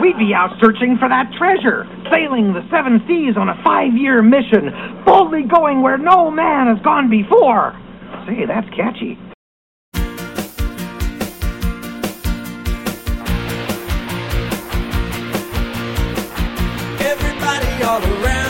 we'd be out searching for that treasure, sailing the seven seas on a five-year mission, boldly going where no man has gone before. Say, that's catchy. Everybody all around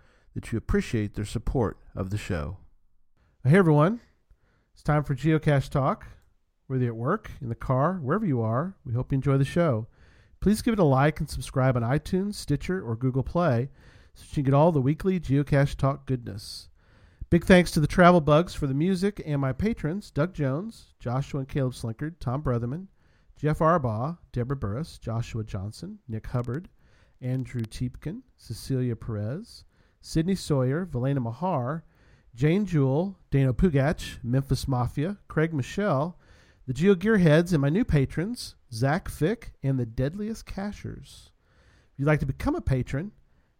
that you appreciate their support of the show. Hey everyone, it's time for Geocache Talk. Whether you're at work, in the car, wherever you are, we hope you enjoy the show. Please give it a like and subscribe on iTunes, Stitcher, or Google Play so you can get all the weekly Geocache Talk goodness. Big thanks to the Travel Bugs for the music and my patrons Doug Jones, Joshua and Caleb Slinkard, Tom Brotherman, Jeff Arbaugh, Deborah Burris, Joshua Johnson, Nick Hubbard, Andrew Teepkin, Cecilia Perez, Sydney Sawyer, Valena Mahar, Jane Jewell, Dano Pugach, Memphis Mafia, Craig Michelle, the Geo Gearheads, and my new patrons, Zach Fick and the Deadliest Cachers. If you'd like to become a patron,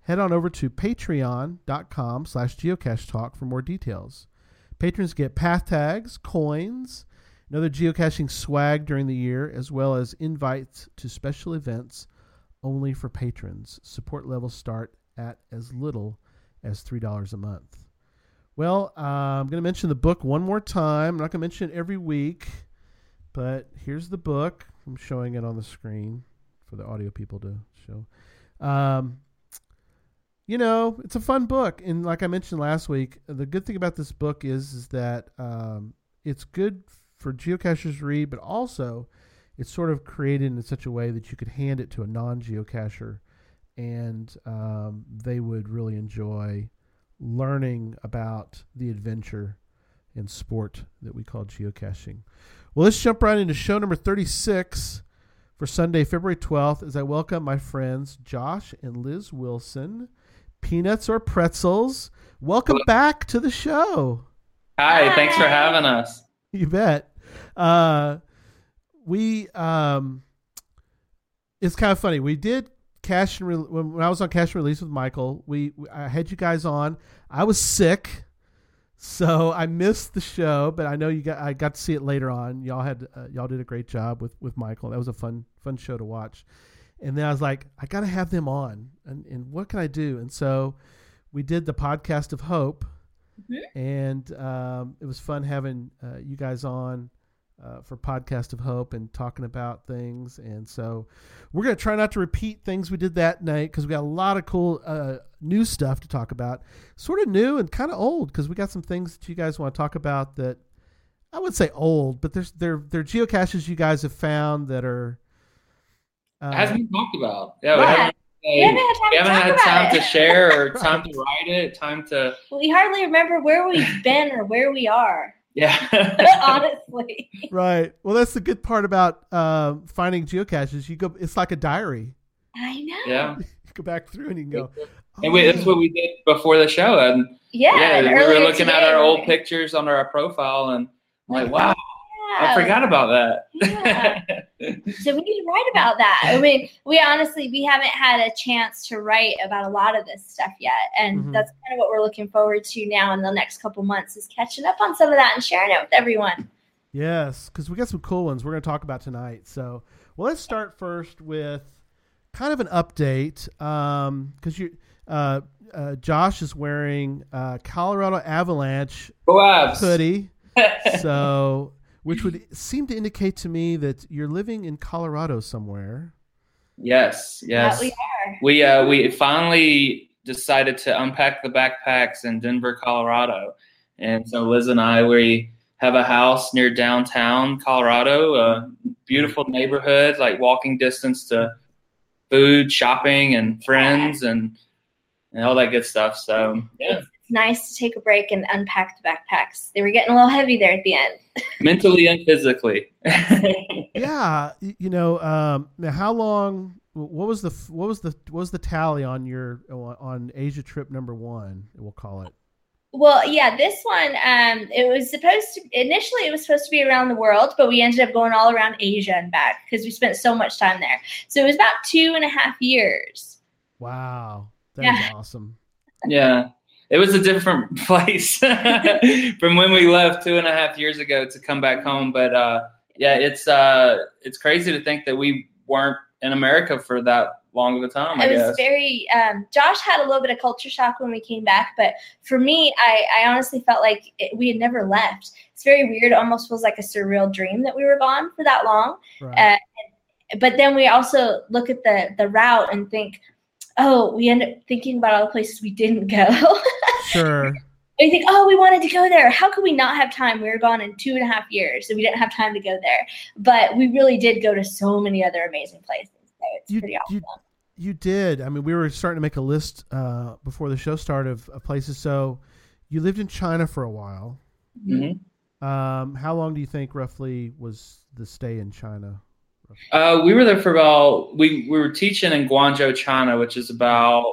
head on over to patreon.com slash geocache talk for more details. Patrons get path tags, coins, and other geocaching swag during the year, as well as invites to special events only for patrons. Support levels start at as little as $3 a month. Well, uh, I'm going to mention the book one more time. I'm not going to mention it every week, but here's the book. I'm showing it on the screen for the audio people to show. Um, you know, it's a fun book, and like I mentioned last week, the good thing about this book is is that um, it's good for geocachers to read, but also it's sort of created in such a way that you could hand it to a non-geocacher, and um, they would really enjoy learning about the adventure and sport that we call geocaching. Well, let's jump right into show number 36 for Sunday, February 12th, as I welcome my friends Josh and Liz Wilson. Peanuts or pretzels? Welcome back to the show. Hi, thanks for having us. You bet. Uh, we um, it's kind of funny. We did cash and re- when, when I was on cash and release with Michael. We, we I had you guys on. I was sick, so I missed the show. But I know you got I got to see it later on. Y'all had uh, y'all did a great job with with Michael. That was a fun fun show to watch. And then I was like, I got to have them on. And and what can I do? And so we did the podcast of hope, and um, it was fun having uh, you guys on uh, for podcast of hope and talking about things. And so we're gonna try not to repeat things we did that night because we got a lot of cool uh, new stuff to talk about. Sort of new and kind of old because we got some things that you guys want to talk about that I would say old, but there's there they're geocaches you guys have found that are. It hasn't been talked about. Yeah, we Yeah. haven't, We haven't had time to haven't talk had time to share or time to write it, time to We hardly remember where we've been or where we are. Yeah. Honestly. Right. Well, that's the good part about um, finding geocaches. You go, it's like a diary. I know. yeah. You go back through and you can go. And we, that's what we did before the show, and Yeah. yeah, and we were earlier looking at our we're old like, pictures on our profile, and I'm like, wow, yeah. I forgot about that. So we need to write about that. I mean, we honestly we haven't had a chance to write about a lot of this stuff yet, and Mhm. that's kind of what we're looking forward to now in the next couple months is catching up on some of that and sharing it with everyone. Yes, because we got some cool ones we're going to talk about tonight. So, well, let's start first with kind of an update because you, uh, uh, Josh is wearing uh, Colorado Avalanche Go hoodie, so which would seem to indicate to me that you're living in Colorado somewhere. yes, yes. That we are. we uh, we finally decided to unpack the backpacks in Denver, Colorado, and so Liz and I we have a house near downtown Colorado, a beautiful neighborhood, like walking distance to food, shopping, and friends, and and all that good stuff. So yeah, It's nice to take a break and unpack the backpacks. They were getting a little heavy there at the end. mentally and physically. Yeah, you know, um, now how long? What was the what was the what was the tally on your on Asia trip number one? We'll call it. Well, yeah, this one, um, it was supposed to initially it was supposed to be around the world, but we ended up going all around Asia and back because we spent so much time there. So it was about two and a half years. Wow, that's Yeah. awesome. yeah, it was a different place from when we left two and a half years ago to come back home. But uh, yeah, it's uh, it's crazy to think that we weren't in America for that long of a time. I it was guess. very um, josh had a little bit of culture shock when we came back but for me i, I honestly felt like it, we had never left it's very weird it almost feels like a surreal dream that we were gone for that long Right. Uh, but then we also look at the the route and think oh we end up thinking about all the places we didn't go sure. we think oh we wanted to go there how could we not have time we were gone in two and a half years so we didn't have time to go there but we really did go to so many other amazing places so it's You- pretty awesome you- You did. I mean, we were starting to make a list uh, before the show started of, of places. So, you lived in China for a while. Mhm. Um, how long do you think roughly was the stay in China? Uh, we were there for about we we were teaching in Guangzhou, China, which is about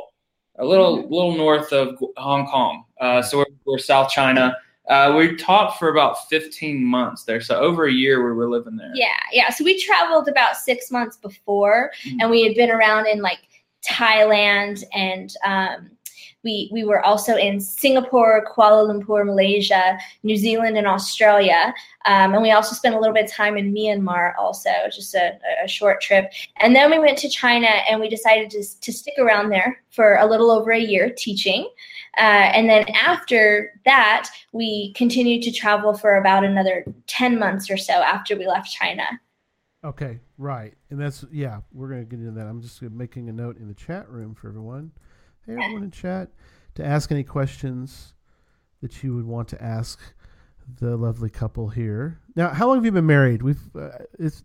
a little little north of Hong Kong. Uh, so we're, we're South China. Uh, we taught for about 15 months there, so over a year we were living there. Yeah, yeah. So we traveled about six months before, Mhm. and we had been around in like Thailand, and um, we we were also in Singapore, Kuala Lumpur, Malaysia, New Zealand, and Australia. Um, and we also spent a little bit of time in Myanmar, also just a, a short trip. And then we went to China, and we decided to to stick around there for a little over a year teaching. Uh, and then after that, we continued to travel for about another 10 months or so after we left China. Okay, right. And that's, yeah, we're going to get into that. I'm just making a note in the chat room for everyone. Hey, everyone in chat, to ask any questions that you would want to ask the lovely couple here. Now, how long have you been married? We've, uh, it's,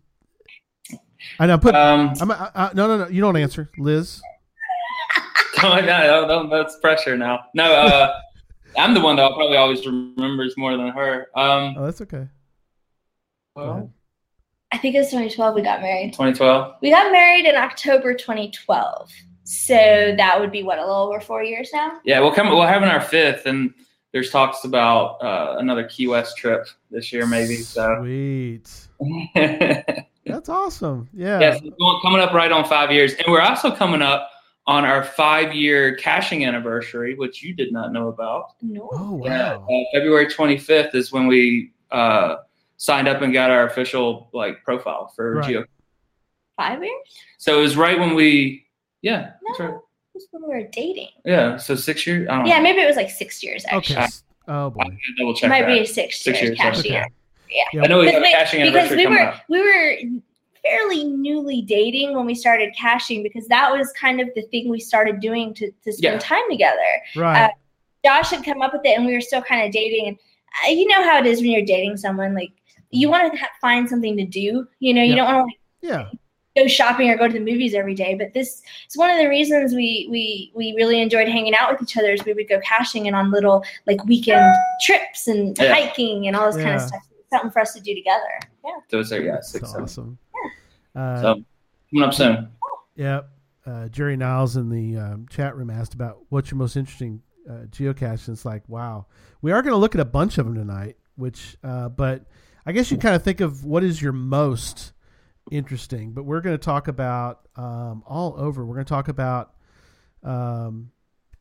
I know, put, Um, I'm, I, I, no, no, no, you don't answer. Liz? no, no, no, that's pressure now. No, uh, I'm the one that probably always remembers more than her. Um, Oh, that's okay. Well, I think it was 2012 we got married. 2012. We got married in October 2012. So that would be what, a little over four years now? Yeah, we'll come. We're having our fifth, and there's talks about uh, another Key West trip this year, maybe. So, Sweet. That's awesome. Yeah. it's going- coming up right on five years, and we're also coming up on our five-year caching anniversary, which you did not know about. No. Oh, Yeah, wow. uh, February 25th is when we uh, signed up and got our official like profile for Right. Geo. Five years? So it was right when we, yeah, that's No. right. It was when we were dating. yeah. So six years. I don't Yeah, know. maybe it was like six years actually. Okay. Oh, boy. I gotta double It check might that. be six, Six years, years, cash okay. year. I know we have a Because we- because we were up. we were fairly newly dating when we started caching because that was kind of the thing we started doing to, to spend Yeah. time together. Right. Josh had come up with it and we were still kind of dating and uh, you know how it is when you're dating someone like you want to ha- find something to do you know you Yeah. don't want to yeah. Go shopping or go to the movies every day but this is one of the reasons we we we really enjoyed hanging out with each other is we would go caching and on little like weekend trips and Yeah. hiking and all this kind of Yeah. stuff something for us to do together yeah Those are yeah, six. seven. awesome. Uh, So coming up soon. Yep. Uh, Jerry Niles in the um, chat room asked about what's your most interesting uh, geocache. And it's like, wow, we are going to look at a bunch of them tonight. Which, uh, but I guess you kind of think of what is your most interesting. But we're going to talk about um, all over. We're going to talk about um,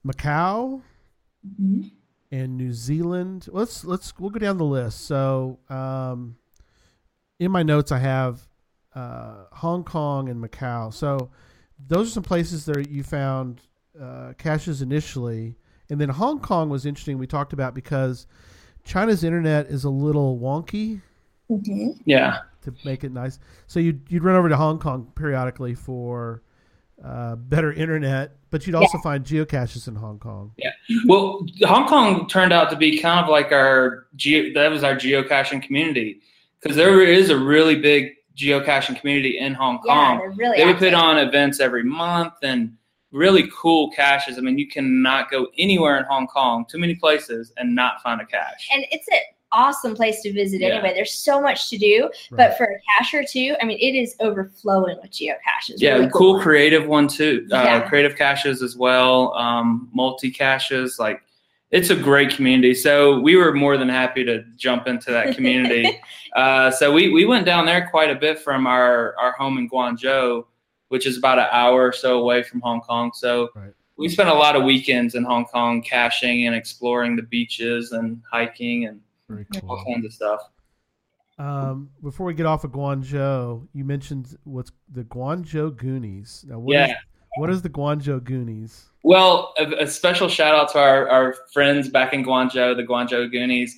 Macau and New Zealand. Let's let's we'll go down the list. So um, in my notes, I have uh, Hong Kong and Macau. So those are some places that you found uh, caches initially, and then Hong Kong was interesting. We talked about because China's internet is a little wonky Yeah. To make it nice. So you'd you'd run over to Hong Kong periodically for uh, better internet, but you'd also find geocaches in Hong Kong. Yeah, well, Hong Kong turned out to be kind of like our geo, that was our geocaching community because there is a really big geocaching community in Hong Yeah, Kong. they're really. they would put on events every month and really cool caches. I mean, you cannot go anywhere in Hong Kong, too many places, and not find a cache. and it's an awesome place to visit Yeah. anyway. There's so much to do, Right. but for a cacher too, I mean, it is overflowing with geocaches. yeah, Really cool ones. creative one too. Uh, Yeah. Creative caches as well, um, multi caches. Like it's a great community. So we were more than happy to jump into that community. uh, so we, we went down there quite a bit from our, our home in Guangzhou, which is about an hour or so away from Hong Kong. So Right. we spent a lot of weekends in Hong Kong caching and exploring the beaches and hiking and Very all kinds of stuff. Um, before we get off of Guangzhou, you mentioned what's the Guangzhou Goonies. Now, what is- Yeah. what is the Guangzhou Goonies? Well, a, a special shout out to our, our friends back in Guangzhou, the Guangzhou Goonies.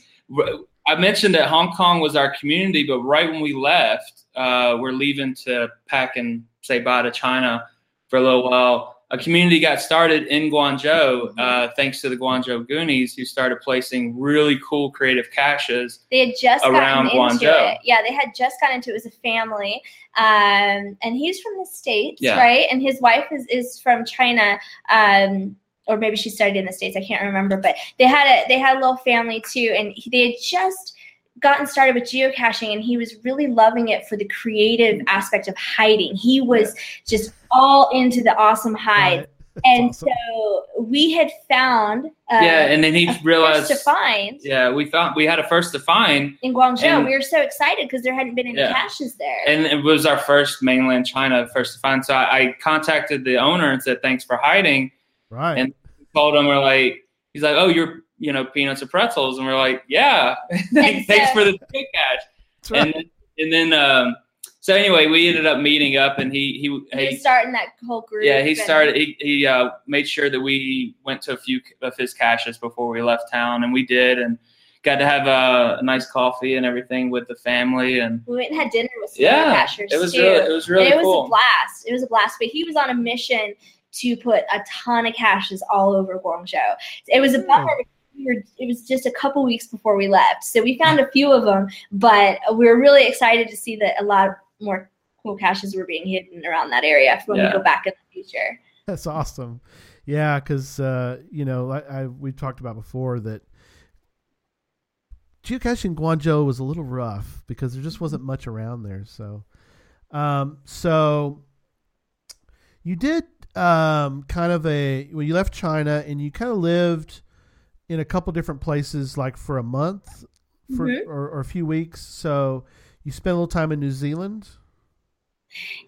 I mentioned that Hong Kong was our community, but right when we left, uh, we're leaving to pack and say bye to China for a little while. A community got started in Guangzhou uh, thanks to the Guangzhou Goonies, who started placing really cool creative caches. They had just Around gotten into Guangzhou. it. Yeah, they had just gotten into it. It was a family, um, and he's from the states, Yeah. right? And his wife is is from China. Um, or maybe she studied in the states. I can't remember, but they had a they had a little family too, and he, they had just gotten started with geocaching, and he was really loving it for the creative aspect of hiding. He was just all into the awesome hide, Right. and awesome. so we had found uh, yeah, and then he realized. to find Yeah, we thought we had a first to find, in Guangzhou. And- we were so excited because there hadn't been any Yeah. caches there. and it was our first mainland China first to find. So I, I contacted the owner and said, "Thanks for hiding." Right. And- called him we're like, he's like, "Oh, you're you know peanuts and pretzels," and we're like, "Yeah, thanks so- for the good cache." Right. And then, and then um, so anyway, we ended up meeting up, and he he, he he starting that whole group. yeah he started he, he uh, made sure that we went to a few of his caches before we left town, and we did, and got to have a, nice coffee and everything with the family, and We went and had dinner with some yeah, cachers it was too. really it was really and it was a blast. It was a blast. But he was on a mission to put a ton of caches all over Guangzhou. It was a Hmm. bummer. We were, it was just a couple weeks before we left, so we found a few of them. But we were really excited to see that a lot more cool caches were being hidden around that area when Yeah. we go back in the future. That's awesome. Yeah, because uh, you know, I, I we talked about before that geocaching Guangzhou was a little rough because there just wasn't much around there. So, um, so you did um, kind of a when you left China and you kind of lived in a couple different places, like for a month, for Mhm. or, or a few weeks. So you spent a little time in New Zealand.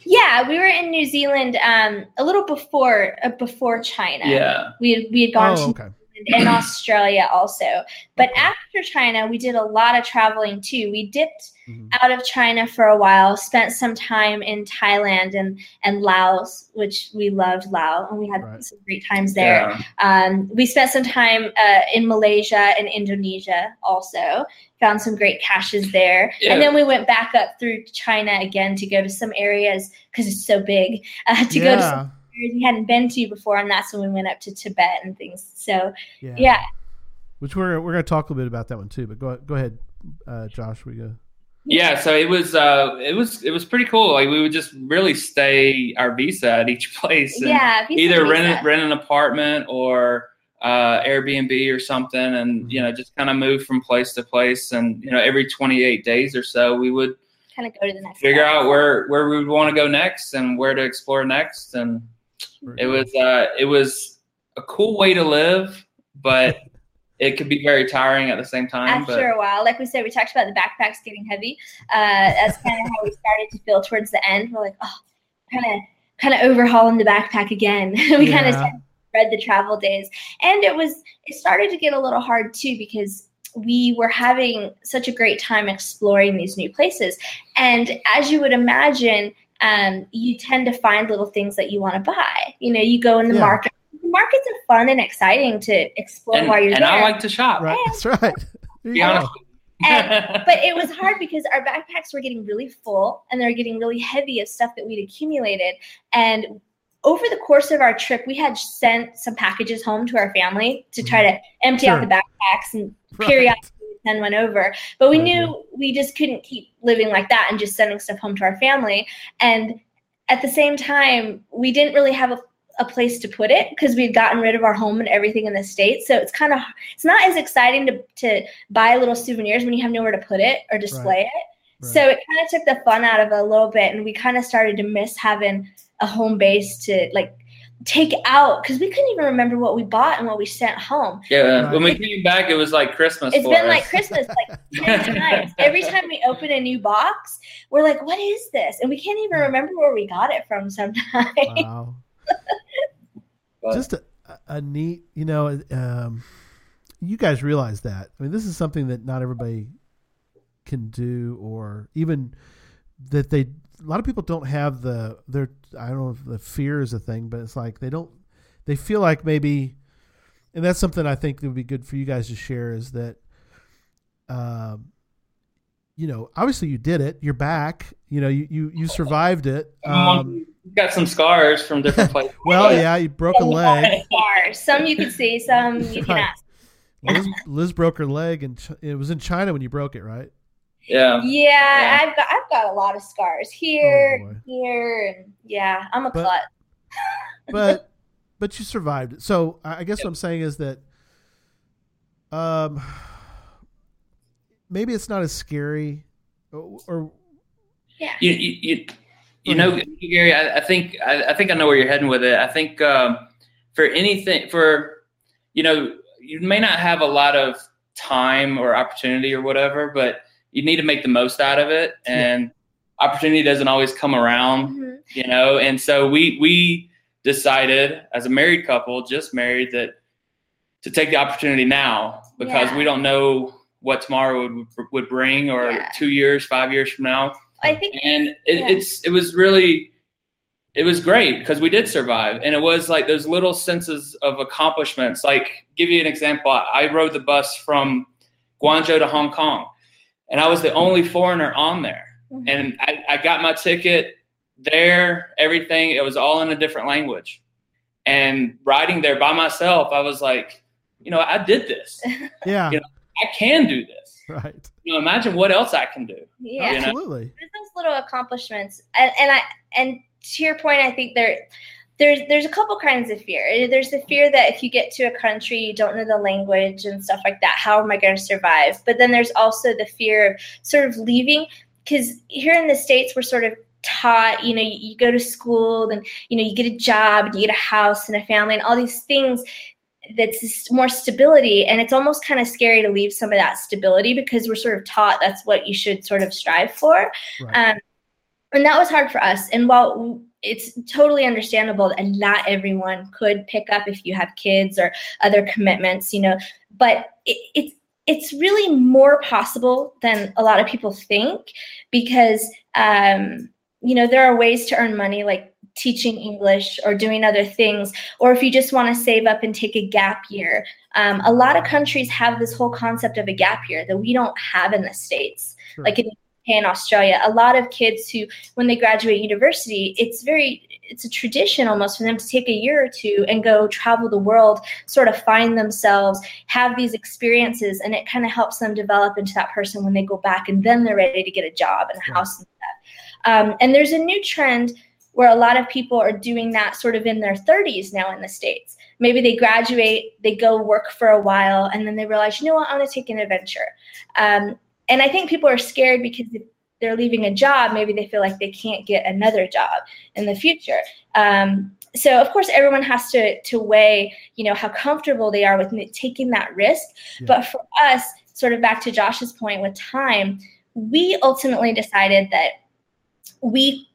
Yeah, we were in New Zealand um, a little before uh, before China. yeah, we had, we had gone Oh, to okay. In Australia also. But after China, we did a lot of traveling too. We dipped Mhm. out of China for a while, spent some time in Thailand and, and Laos, which we loved Laos, and we had Right. some great times there. yeah. Um, we spent some time uh, in Malaysia and Indonesia also. Found some great caches there, Yeah. and then we went back up through China again to go to some areas because it's so big. Uh, to go to some yeah, we hadn't been to before, and that's when we went up to Tibet and things. So yeah, yeah, Which we're we're going to talk a little bit about that one too. But go go ahead, uh, Josh. We go. Yeah, so it was uh it was it was pretty cool. Like we would just really stay our visa at each place. and yeah. visa Either visa. rent rent an apartment or uh, Airbnb or something, and you know just kind of move from place to place. And you know every twenty eight days or so, we would kind of go to the next. figure place. out where where we would want to go next and where to explore next. And it was uh it was a cool way to live, but it could be very tiring at the same time. After but a while, like we said, we talked about the backpacks getting heavy. Uh, that's kind of how we started to feel towards the end. We're like, oh, kind of, kind of overhauling the backpack again. we kind of Yeah. spread the travel days, and it was, it started to get a little hard too because we were having such a great time exploring these new places, and as you would imagine. Um, you tend to find little things that you want to buy. You know, you go in the Yeah. market. The markets are fun and exciting to explore and, while you're and there. I like to shop. Right. That's right. There Be go. honest. And- but it was hard because our backpacks were getting really full and they were getting really heavy of stuff that we'd accumulated. And over the course of our trip, we had sent some packages home to our family to try to empty out the backpacks and Right. periodically send one over. But we knew mm-hmm. we just couldn't keep living like that and just sending stuff home to our family. And at the same time, we didn't really have a, a place to put it because we'd gotten rid of our home and everything in the States. So it's kind of, it's not as exciting to, to buy little souvenirs when you have nowhere to put it or display it. Right. So it kind of took the fun out of it a little bit, and we kind of started to miss having a home base to like take out because we couldn't even remember what we bought and what we sent home. Yeah, when we came back, it was like Christmas. It's for been us. like Christmas like ten times. Every time we open a new box, we're like, "What is this?" And we can't even remember where we got it from. Sometimes. Wow. Just a, a neat, you know, um, you guys realize that. I mean, this is something that not everybody can do, or even that they. A lot of people don't have the their. I don't know if the fear is a thing, but it's like they don't. They feel like maybe, and that's something I think that would be good for you guys to share is that. Um, you know, obviously you did it. You're back. You know, you you, you survived it. Um, We've got some scars from different places. well, yeah, you broke a leg. Some you could see, some you Right. cannot. Liz, Liz broke her leg, and it was in China when you broke it, right? Yeah. Yeah, Yeah. I've got I've got a lot of scars here, Oh, here, and yeah, I'm a But- klutz. But but you survived. So I I guess what I'm saying is that, um, maybe it's not as scary, or, or Yeah. You you you, you know, Gary. I, I think I, I think I know where you're heading with it. I think um, for anything for you know you may not have a lot of time or opportunity or whatever, but you need to make the most out of it. And opportunity doesn't always come around. Mhm. you know and so we we decided as a married couple just married that to take the opportunity now because Yeah. we don't know what tomorrow would would bring or Yeah. two years five years from now I think and it, Yeah. it's it was really it was great because we did survive and it was like those little senses of accomplishments like give you an example I rode the bus from guangzhou to hong kong and i was the only foreigner on there. Mhm. and I, I got my ticket there everything. It was all in a different language. And riding there by myself i was like you know i did this. Yeah, Yeah. i can do this. Right, you know imagine what else i can do. Yeah. You know? absolutely, there's those little accomplishments. And, and i and to your point i think there there's there's a couple kinds of fear. There's the fear that if you get to a country you don't know the language and stuff like that how am i going to survive? But then there's also the fear of sort of leaving because here in the states we're sort of taught you know you, you go to school and you know you get a job and you get a house and a family and all these things that's more stability and it's almost kind of scary to leave some of that stability because we're sort of taught that's what you should sort of strive for. Right, um, and that was hard for us. And while it's totally understandable, and not everyone could pick up if you have kids or other commitments, you know, but it, it's it's really more possible than a lot of people think because um, you know there are ways to earn money like teaching english or doing other things or if you just want to save up and take a gap year um, a lot of countries have this whole concept of a gap year that we don't have in the states Sure. like in in Australia, a lot of kids who, when they graduate university, it's very, it's a tradition almost for them to take a year or two and go travel the world, sort of find themselves, have these experiences, and it kind of helps them develop into that person when they go back, and then they're ready to get a job and a house and stuff. Um, and there's a new trend where a lot of people are doing that sort of in their 30s now in the states. Maybe they graduate, they go work for a while, and then they realize, you know what, I want to take an adventure. Um, and I think people are scared because if they're leaving a job, maybe they feel like they can't get another job in the future. Um, so of course, everyone has to to weigh, you know, how comfortable they are with taking that risk. Yeah. But for us, sort of back to Josh's point with time, we ultimately decided that we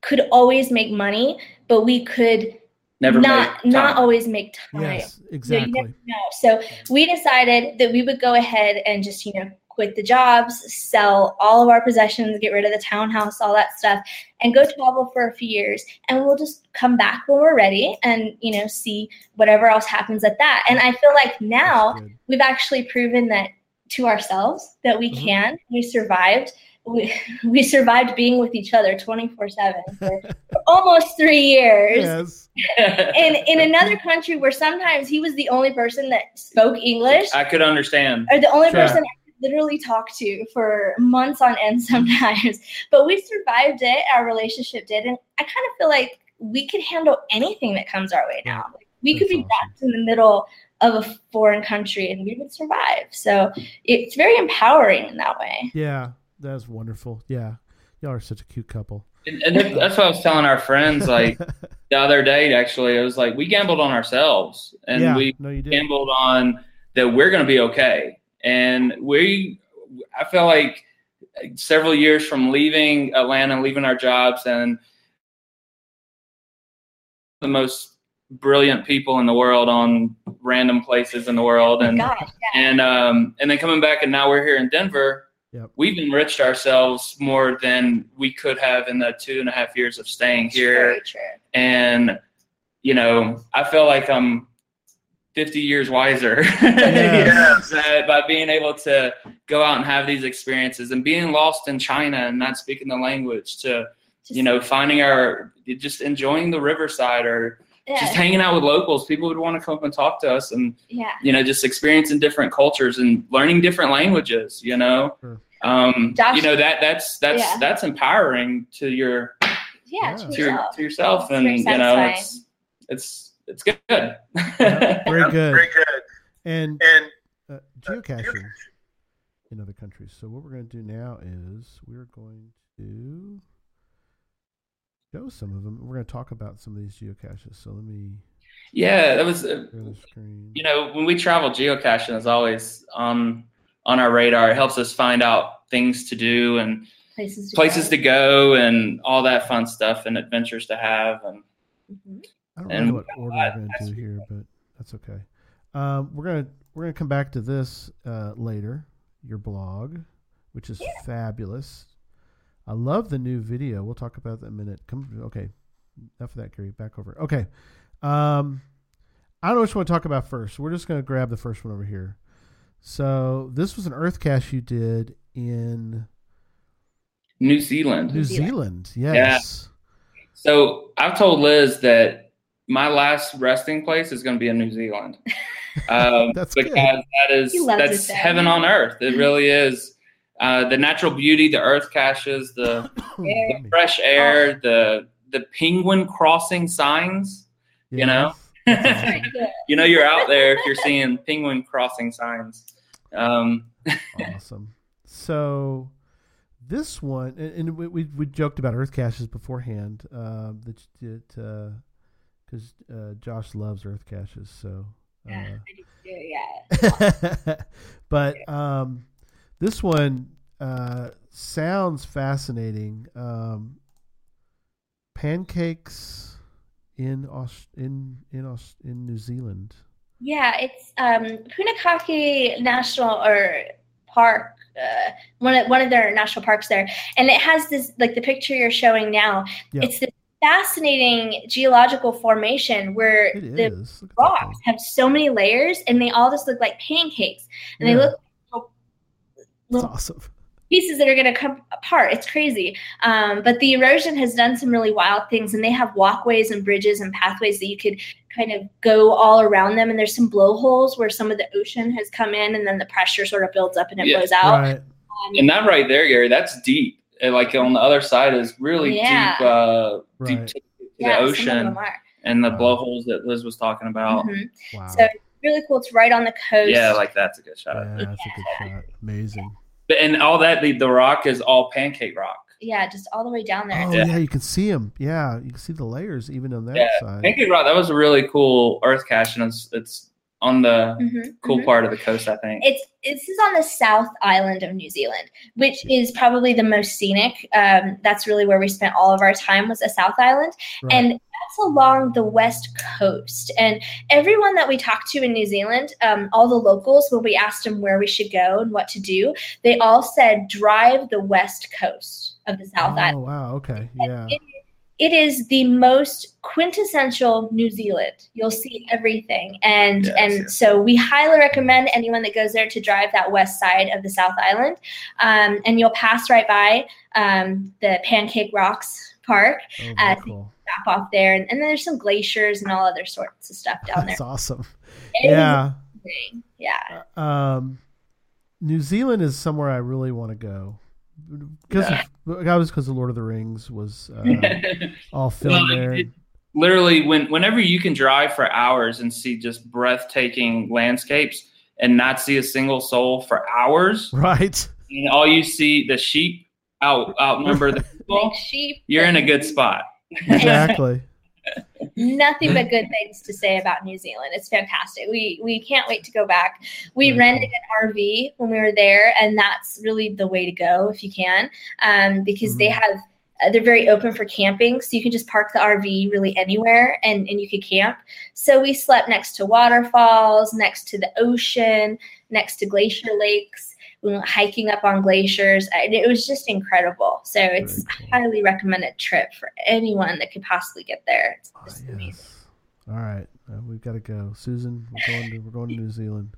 could always make money, but we could never not make not always make time. yes, So you exactly. never know. So we decided that we would go ahead and just, you know, quit the jobs, sell all of our possessions, get rid of the townhouse, all that stuff, and go travel for a few years. And we'll just come back when we're ready and, you know, see whatever else happens at that. And I feel like now we've actually proven that to ourselves that we Mhm. can. We survived. We, we survived being with each other 24 7 for almost three years Yes, and in another country where sometimes he was the only person that spoke English I could understand. or the only Sure. person that could literally talk to for months on end sometimes. But we survived it. Our relationship did, and I kind of feel like we could handle anything that comes our way now. Like, we could That's be awesome. trapped in the middle of a foreign country, and we would survive. So it's very empowering in that way. Yeah, that's wonderful. Yeah, y'all are such a cute couple. And, and that's what I was telling our friends. Like the other day, actually, it was like we gambled on ourselves, and yeah, we no, gambled on that we're going to be okay. And we, I feel like several years from leaving Atlanta, leaving our jobs, and the most brilliant people in the world on random places in the world, and Gosh, yeah. and um, and then coming back, and now we're here in Denver. Yep. We've enriched ourselves more than we could have in the two and a half years of staying here Very true. and you know i feel like i'm 50 years wiser Yes. that by being able to go out and have these experiences and being lost in china and not speaking the language to Just- you know finding our just enjoying the riverside or yeah, just hanging out with locals people would want to come up and talk to us and yeah. you know just experiencing different cultures and learning different languages you know Sure. um Josh- you know that that's that's Yeah. that's empowering to your Yeah, Yeah. to to, your, yourself. to yourself It's and you know it's it's it's good Very good. Very good. And And uh, geocaching in other countries. So what we're going to do now is we're going to show some of them. We're going to talk about some of these geocaches. So let me yeah that was uh, share the screen. you know when we travel geocaching is always on on our radar it helps us find out things to do and places to places go. to go and all that fun stuff and adventures to have and Mhm. I don't and- know what order we're going to do here, but that's okay. Um, we're gonna we're gonna come back to this uh, later. Your blog, which is fabulous. I love the new video. We'll talk about that in a minute. Come, okay, enough of that, Gary. Back over. Okay, um, I don't know which one to talk about first. We're just gonna grab the first one over here. So this was an Earth cache you did in new zealand New Zealand. Zealand. Yes. so i've told liz that my last resting place is going to be in new zealand um, That's because good. that is that's heaven on earth it really is uh, the natural beauty the earth caches the Yeah. fresh air, the the penguin crossing signs. you know? Yes. That's right, yeah. you know you're out there if you're seeing penguin crossing signs. Um, awesome. So this one, and, and we, we we joked about Earth caches beforehand. Um, that that because uh, Josh loves Earth caches, so. Yeah, Uh, I do yeah. but um, this one uh, sounds fascinating. Um, pancakes in in in in New Zealand. Yeah, it's um, Punakaiki National or Park, uh, one of one of their national parks there, and it has this like the picture you're showing now. Yeah. It's this fascinating geological formation where It the is. Look at that rocks have so many layers, and they all just look like pancakes, and Yeah. they look like little, little awesome. pieces that are going to come apart. It's crazy. Um, but the erosion has done some really wild things, and they have walkways and bridges and pathways that you could kind of go all around them. And there's some blowholes where some of the ocean has come in, and then the pressure sort of builds up and it Yeah. blows out. Right. Um, and that right there, Gary, that's deep. And, like on the other side is really Yeah. deep, uh, deep Right. to, to yeah, the ocean and the Wow. blowholes that Liz was talking about. Mhm. Wow. So really cool. It's right on the coast. Yeah, like that's a good shot. yeah, that's a good shot. Amazing. But, and all that, the, the rock is all pancake rock. Yeah, just all the way down there. Oh Yeah. yeah. you can see them. Yeah, you can see the layers even on that Yeah, side. Pancake rock, that was a really cool earth cache, and it's, it's on the Mhm, cool mhm. part of the coast, I think. It's this is on the South Island of New Zealand, which is probably the most scenic. Um, that's really where we spent all of our time was the South Island, Right. and that's along the west coast. And everyone that we talked to in New Zealand, um, all the locals, when we asked them where we should go and what to do, they all said drive the west coast of the South Island. oh Island. wow. Okay. Yeah. It, it is the most quintessential New Zealand. You'll see everything, and Yes, and yes. so we highly recommend anyone that goes there to drive that west side of the South Island, um, and you'll pass right by um, the Pancake Rocks Park. Oh, uh, cool. Stop off there, and, and then there's some glaciers and all other sorts of stuff down there. That's awesome. It Yeah. yeah. Um, New Zealand is somewhere I really want to go because Yeah. of, that was because the Lord of the Rings was uh, all filmed Well, there. it- literally when whenever you can drive for hours and see just breathtaking landscapes and not see a single soul for hours right. and all you see the sheep out outnumber the people sheep. you're in a good spot Exactly. Nothing but good things to say about New Zealand. It's fantastic. We we can't wait to go back. We Very rented an RV when we were there, and that's really the way to go if you can, um, because they Mhm. have uh, they're very open for camping, so you can just park the RV really anywhere, and and you could camp. So we slept next to waterfalls, next to the ocean, next to glacier lakes. We went hiking up on glaciers. I- It was just incredible. So it's Very cool. highly recommended trip for anyone that could possibly get there. It's Oh, just amazing. yes. All right, uh, we've got to go. Susan, we're going to we're going to New Zealand.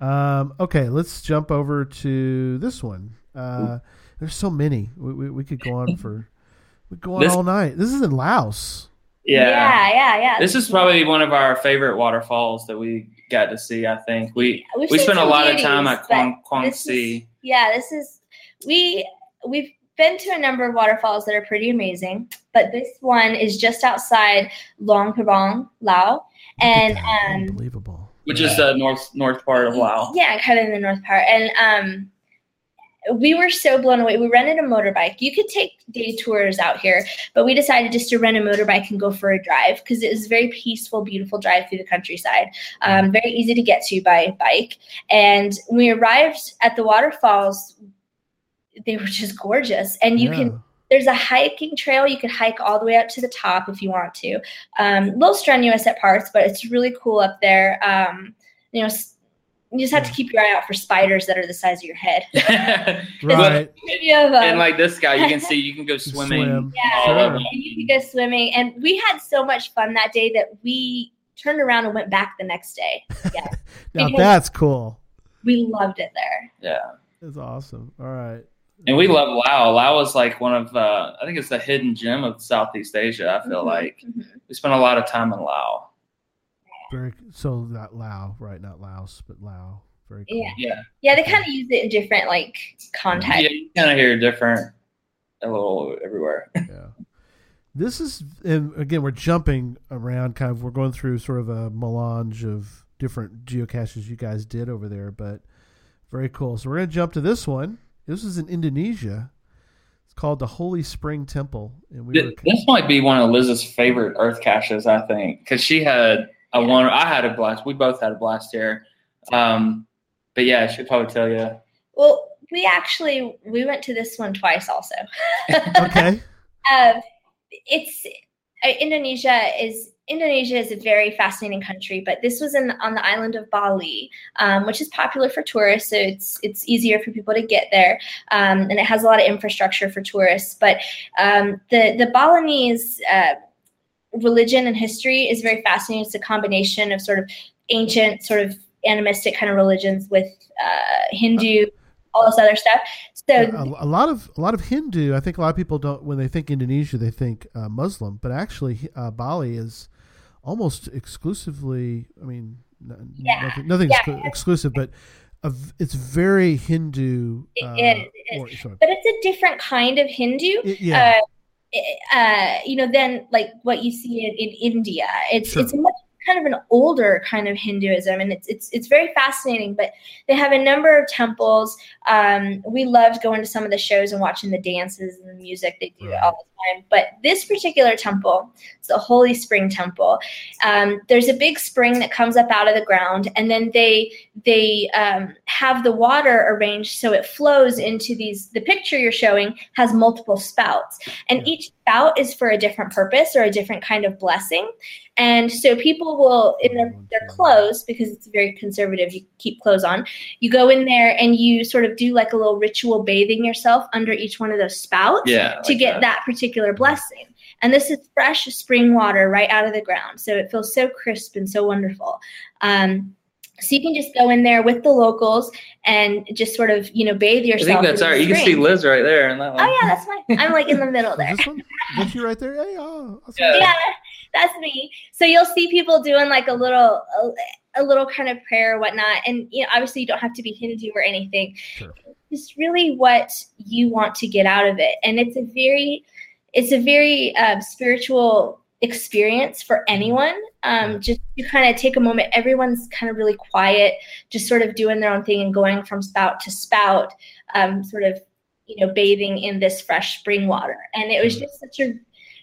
Um, okay, let's jump over to this one. Uh, there's so many. We, we, we could go on for we go on This- all night. This is in Laos. yeah. yeah, yeah. yeah. this is probably one of our favorite waterfalls that we got to see i think we We've we spent a some lot of time at but Kwang, Kwang this is- Si. Yeah, this is we we've been to a number of waterfalls that are pretty amazing, but this one is just outside Luang Prabang, Lao, and um, unbelievable. which is the north north part of Laos. Yeah, kind of in the north part. And um we were so blown away. We rented a motorbike. You could take day tours out here, but we decided just to rent a motorbike and go for a drive because it was a very peaceful, beautiful drive through the countryside. Um, very easy to get to by bike. And when we arrived at the waterfalls, they were just gorgeous. And you Yeah. can there's a hiking trail you could hike all the way up to the top if you want to um, a little strenuous at parts but it's really cool up there um, you know you just have to keep your eye out for spiders that are the size of your head right. You um, and like this guy, you can see you can go swimming. Swim. yeah, Sure. and you could go swimming and we had so much fun that day that we turned around and went back the next day Now Because- that's cool. we loved it there Yeah. That's awesome. All right. And we love Lao. Lao is like one of, uh, I think it's the hidden gem of Southeast Asia. I feel Mhm, like mhm. we spent a lot of time in Lao. Very so not Lao, right? Not Laos, but Lao. Very cool. Yeah. Yeah, yeah they kind of use it in different like contexts yeah, you kind of hear different, a little everywhere. Yeah. This is, and again, we're jumping around, kind of, we're going through sort of a melange of different geocaches you guys did over there, but very cool. So we're going to jump to this one. This is in Indonesia. It's called the Holy Spring Temple, and we were. This might be one of Liz's favorite Earth caches, I think, because she had a Yeah. one. I had a blast. We both had a blast here. Um, but yeah, she'll probably tell you. well we actually we went to this one twice also Okay. um, it's uh, Indonesia is Indonesia is a very fascinating country, but this was in on the island of Bali, um, which is popular for tourists. So it's it's easier for people to get there, um, and it has a lot of infrastructure for tourists. But um, the the Balinese uh, religion and history is very fascinating. It's a combination of sort of ancient, sort of animistic kind of religions with uh, Hindu, all this other stuff. So a, a lot of a lot of Hindu. I think a lot of people don't when they think Indonesia, they think uh, Muslim, but actually uh, Bali is almost exclusively. I mean, Yeah. nothing, nothing Yeah. exclu- exclusive, but a it's very Hindu. It uh, is, it is. or- but it's a different kind of Hindu. It- yeah, uh, you know, than like what you see in, in India. It's Sure. it's a much kind of an older kind of Hinduism, and it's it's it's very fascinating. But they have a number of temples. Um, we loved going to some of the shows and watching the dances and the music they do Right. all the time. But this particular temple, it's the Holy Spring Temple. Um, there's a big spring that comes up out of the ground, and then they they um, have the water arranged so it flows into these. The picture you're showing has multiple spouts, and Yeah. each spout is for a different purpose or a different kind of blessing. And so people will in their, their clothes because it's very conservative. You keep clothes on. You go in there and you sort of do like a little ritual bathing yourself under each one of those spouts Yeah, to like get that. particular blessing. And this is fresh spring water right out of the ground. So it feels so crisp and so wonderful. Um, so you can just go in there with the locals and just sort of, you know, bathe yourself. I think that's in all the right. You can see. Liz right there in that one. Oh yeah, that's fine. I'm like in the middle there. Is this one? Is that right there? Hey, oh, Yeah. yeah, that's me. So you'll see people doing like a little. Uh, a little kind of prayer or whatnot. And you know, obviously you don't have to be Hindu or anything. Sure. It's really what you want to get out of it. And it's a very it's a very um, spiritual experience for anyone. Um, just you kind of take a moment. Everyone's kind of really quiet, just sort of doing their own thing and going from spout to spout, um, sort of you know bathing in this fresh spring water. And it was just such a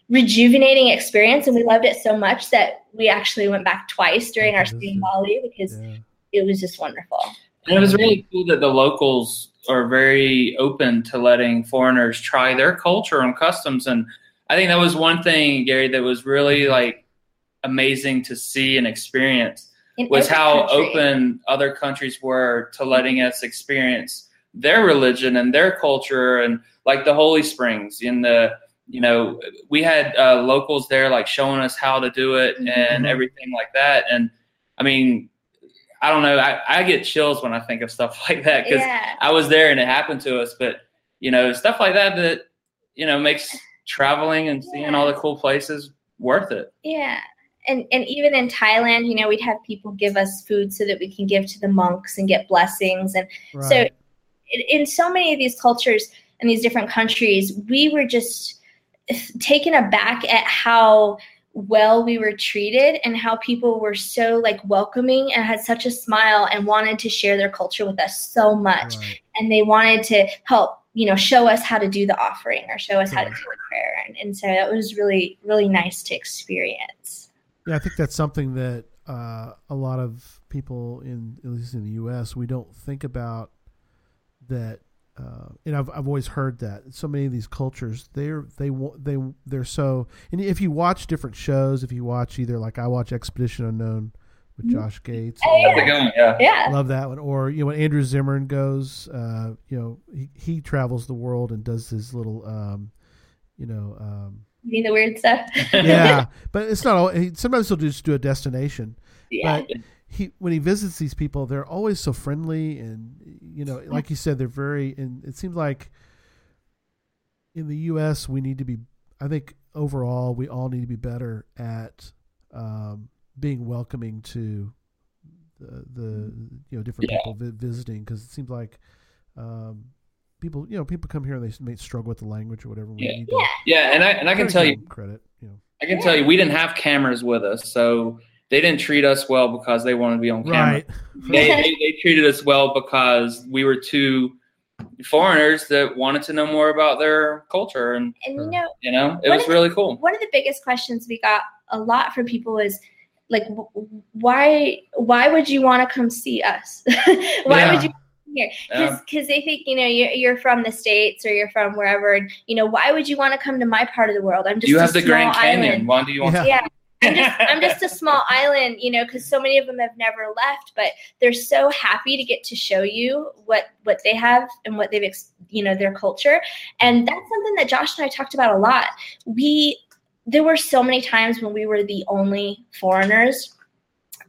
rejuvenating experience, and we loved it so much that we actually went back twice during our stay in Bali because Yeah. it was just wonderful. And it was really cool that the locals are very open to letting foreigners try their culture and customs. And I think that was one thing, Gary, that was really mm-hmm. like amazing to see and experience In was how country. open other countries were to letting us experience their religion and their culture and like the holy springs in the you know we had uh, locals there like showing us how to do it and Mhm. everything like that and i mean i don't know i, I get chills when i think of stuff like that because Yeah. i was there and it happened to us but you know stuff like that that you know makes traveling and seeing all the cool places worth it Yeah. And and even in Thailand, you know, we'd have people give us food so that we can give to the monks and get blessings. And so in, in so many of these cultures and these different countries, we were just taken aback at how well we were treated and how people were so like welcoming and had such a smile and wanted to share their culture with us so much Right. and they wanted to help you know show us how to do the offering or show us how to do the prayer and, and so that was really really nice to experience Yeah, I think that's something that uh, a lot of people in at least in the U.S. we don't think about that. Uh, and I've I've always heard that so many of these cultures they're they wa- they they're so and if you watch different shows if you watch either like I watch Expedition Unknown with Josh Gates. Oh, yeah. going? yeah. Yeah. Love that one. Or you know when Andrew Zimmern goes uh, you know he, he travels the world and does his little um, you know um, you mean the weird stuff? Yeah. But it's not all he, sometimes he'll just do a destination. Yeah. But he when he visits these people they're always so friendly and you know like you said they're very and it seems like in the us we need to be i think overall we all need to be better at um, being welcoming to the, the you know different Yeah. people vi- visiting because it seems like um, people you know people come here and they may struggle with the language or whatever we Yeah. need to yeah and i and i can tell you credit you know I can tell you, we didn't have cameras with us, so they didn't treat us well because they wanted to be on camera. right They, they, they treated us well because we were two foreigners that wanted to know more about their culture, and and you know you know, it was if- really cool. one of the biggest questions we got a lot from people was like why why would you want to come see us why Yeah. would you come here Yeah. because they think you know you're, you're from the states or you're from wherever and you know why would you want to come to my part of the world i'm just you have the small Grand Canyon. island. Why do you want? Yeah. yeah I'm just, I'm just a small island, you know, because so many of them have never left, but they're so happy to get to show you what what they have and what they've, you know, their culture, and that's something that Josh and I talked about a lot. We there were so many times when we were the only foreigners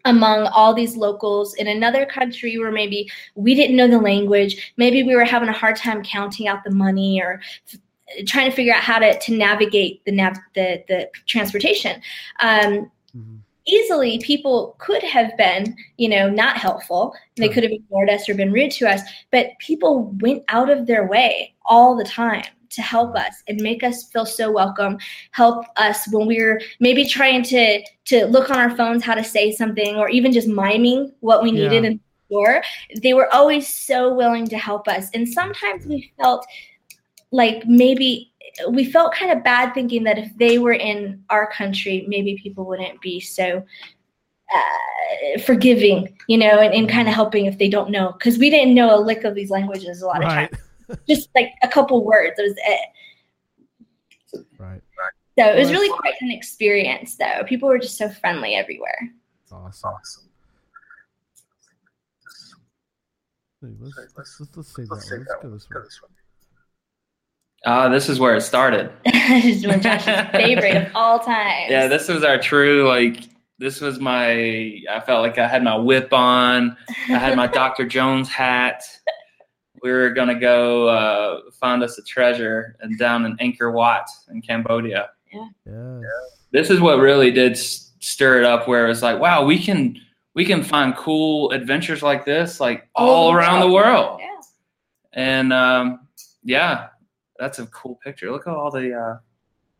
among all these locals in another country where maybe we didn't know the language, maybe we were having a hard time counting out the money or trying to figure out how to, to navigate the nav the, the transportation. Um, Mhm. easily people could have been, you know, not helpful. They could have ignored us or been rude to us, but people went out of their way all the time to help us and make us feel so welcome, help us when we were maybe trying to to look on our phones how to say something or even just miming what we needed Yeah. in the store. They were always so willing to help us. And sometimes we felt like maybe we felt kind of bad thinking that if they were in our country, maybe people wouldn't be so uh, forgiving, you know, and, and kind of helping if they don't know. Because we didn't know a lick of these languages a lot of times. Just like a couple words. It was it. right So it was really quite an experience, though. People were just so friendly everywhere. awesome Hey, let's, let's, let's, let's save that one. Let's go this one. Ah, this is where it started. this is one Josh's favorite of all time. Yeah, this was our true like. This was my. I felt like I had my whip on. I had my Dr. Jones hat. We were gonna go uh, find us a treasure and down in Angkor Wat in Cambodia. Yes. This is what really did s- stir it up, where it was like, wow, we can we can find cool adventures like this like All all over the around the world. Yeah. And um, yeah, that's a cool picture. Look at all the uh,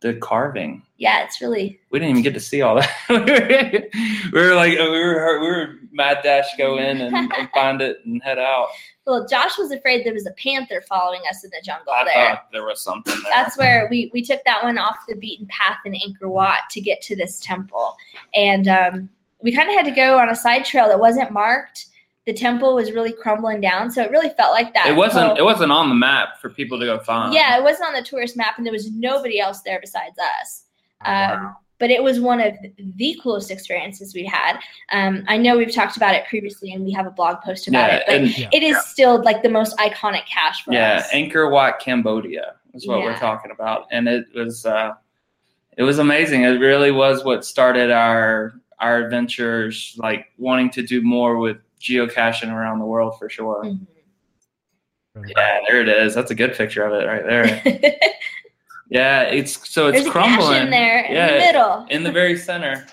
the carving. Yeah, it's really We didn't even get to see all that. we were like, we were we were mad dash go in and, and find it and head out. well. Josh was afraid there was a panther following us in the jungle I there. thought there was something there. That's where we we took that one off the beaten path in Angkor Wat to get to this temple, and um, we kind of had to go on a side trail that wasn't marked. The temple was really crumbling down, so it really felt like that. it wasn't whole- it wasn't on the map for people to go find. yeah, it wasn't on the tourist map, and there was nobody else there besides us. Oh, Um, But it was one of the coolest experiences we had. Um, I know we've talked about it previously, and we have a blog post about yeah, it. But and Yeah. it is still like the most iconic cache for yeah, us. Angkor Wat, Cambodia is what Yeah. we're talking about, and it was uh, it was amazing. It really was what started our our adventures, like wanting to do more with geocaching around the world for sure. Mhm. Yeah, there it is. That's a good picture of it right there. Yeah, it's so it's There's a crumbling cache in there in Yeah, the middle. in the very center.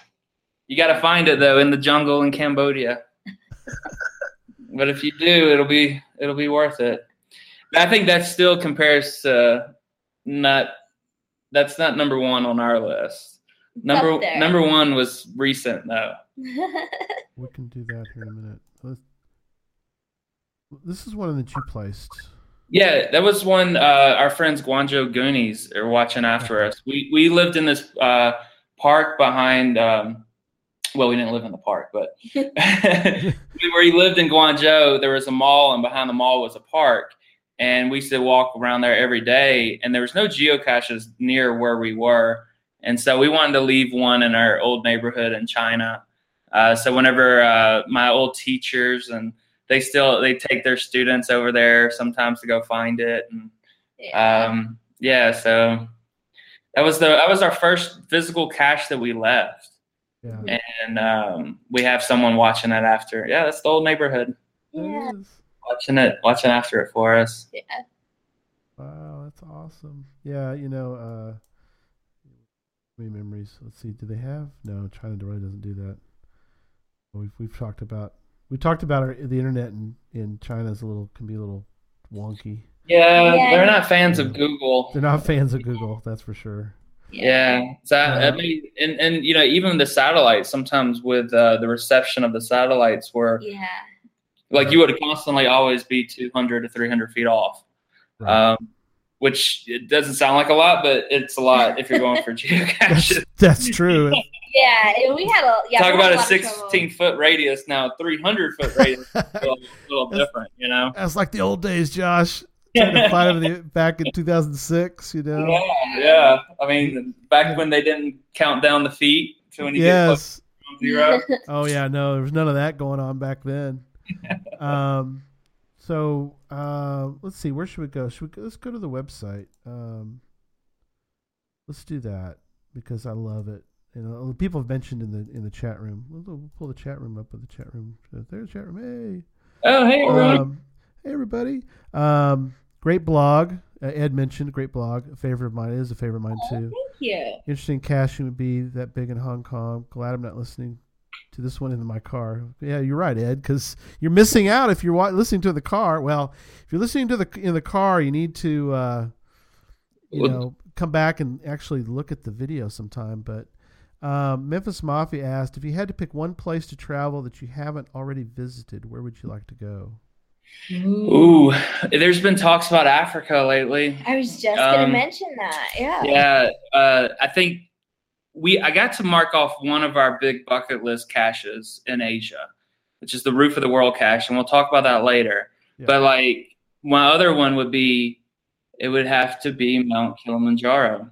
You got to find it though in the jungle in Cambodia. but if you do, it'll be it'll be worth it. I think that still compares to not that's not number one on our list. Number up number one was recent though. We can do that here in a minute. This is one that you placed. Yeah, that was one uh, our friends Guangzhou Goonies are watching after us. We we lived in this uh, park behind. Um, well, we didn't live in the park, but where he lived in Guangzhou, there was a mall, and behind the mall was a park. And we used to walk around there every day, and there was no geocaches near where we were. And so we wanted to leave one in our old neighborhood in China. Uh, so whenever uh, my old teachers and they still they take their students over there sometimes to go find it, and Yeah. um, yeah, so that was the that was our first physical cache that we left, Yeah. and um, we have someone watching it after. Yeah, that's the old neighborhood yeah. watching it, watching after it for us. yeah. Wow, that's awesome. Yeah, you know, uh many memories. Let's see, do they have? No, China really doesn't do that. We've we've talked about we talked about our, the internet in in China is a little can be a little wonky. Yeah, Yeah. they're not fans of Google. They're not fans of Google, that's for sure. Yeah, so I Yeah. mean, and and you know, even the satellites sometimes with uh, the reception of the satellites, were Yeah. like you would constantly always be two hundred to three hundred feet off. Right. Um, which it doesn't sound like a lot, but it's a lot if you're going for That's, geocaches. that's true. Yeah. and We had a yeah. Talk about a lot of trouble. 16 foot radius now, 300 foot radius. a little, little different, you know. That's like the old days, Josh. Trying to fight over the back in 2006, you know. Yeah, yeah. I mean, back when they didn't count down the feet to when you get close Yes. to zero. Oh yeah, no, there was none of that going on back then. um, so uh, let's see, where should we go? Should we go, let's go to the website? Um, let's do that because I love it. You know, people have mentioned in the in the chat room. We'll, we'll pull the chat room up with the chat room. There's the chat room. Hey. Oh, hey, Hey, um, hey everybody. Um, great blog. Uh, Ed mentioned great blog. A favorite of mine It is a favorite of mine too. Thank you. Interesting caching would be that big in Hong Kong. Glad I'm not listening to this one in my car. Yeah, you're right, Ed, because you're missing out if you're listening to the car. Well, if you're listening to the in the car, you need to, uh, you Well- know, come back and actually look at the video sometime. But um, Memphis Mafia asked if you had to pick one place to travel that you haven't already visited, where would you like to go? Ooh, there's been talks about Africa lately. I was just gonna Um, mention that. Yeah. Yeah, uh, I think we I got to mark off one of our big bucket list caches in Asia, which is the Roof of the World cache, and we'll talk about that later. Yeah. But like my other one would be, it would have to be Mount Kilimanjaro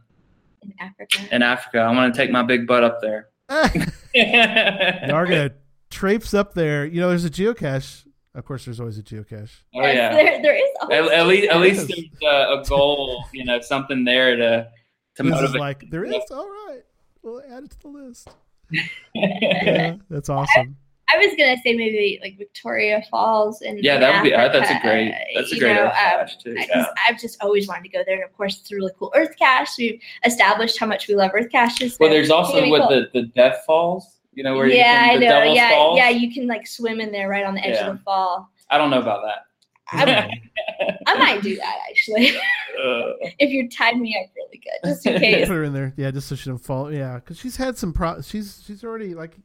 In Africa. in Africa. I want to take my big butt up there. you are gonna traipse up there. You know, there's a geocache. Of course, there's always a geocache. Oh Yes, yeah. There, there is At, always at least, at least there's uh, a goal, you know, something there to to This is motivate. like there is. All right, we'll add it to the list. Yeah, that's awesome. I was gonna say maybe like Victoria Falls and yeah, that would be. Uh, that's a great. That's a great know, Earth um, cache too. I- Yeah. I've just always wanted to go there, and of course, it's a really cool Earth cache. We've established how much we love Earth caches. so Well, there's also gonna be with cool. the the Death Falls. You know where yeah, you can, the I know. Devil's Yeah, Falls? yeah, you can like swim in there right on the edge Yeah. of the fall. I don't know about that. I, I might do that actually Uh, if you tied me up really good, just in case. Put her in there, yeah, just so she don't fall. Yeah, because she's had some pro. She's she's already like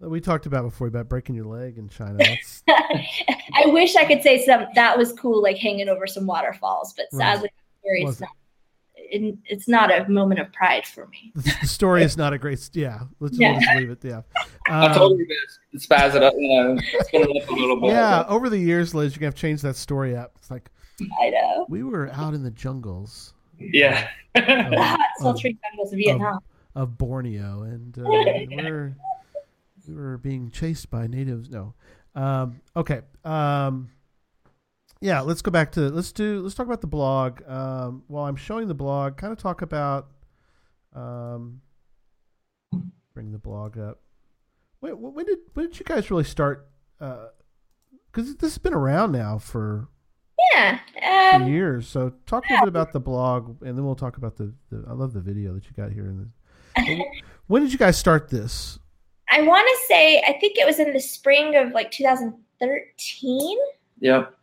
we talked about before about breaking your leg in China. I wish I could say some that was cool, like hanging over some waterfalls, but Right. sadly, it's Wasn't. It, it's not a moment of pride for me. the, the story is not a great. Yeah, let's Yeah. we'll just leave it. Yeah. I Um, told you to spaz it up, you know, spin it up a little bit. yeah, over the years, Liz, you're gonna have to change that story up. It's like I know. we were out in the jungles Yeah. The of, hot, of, sultry jungles of Vietnam. of Borneo, and uh, we're we were being chased by natives. No, um, okay. Um, yeah, let's go back to let's do let's talk about the blog. Um, while I'm showing the blog, kind of talk about um, bring the blog up. Wait, when did when did you guys really start? Because this has been around now for yeah. Um, years. So talk a little bit about the blog, and then we'll talk about the. the I love the video that you got here. In the, when did you guys start this? I want to say I think it was in the spring of like 2013. Yep.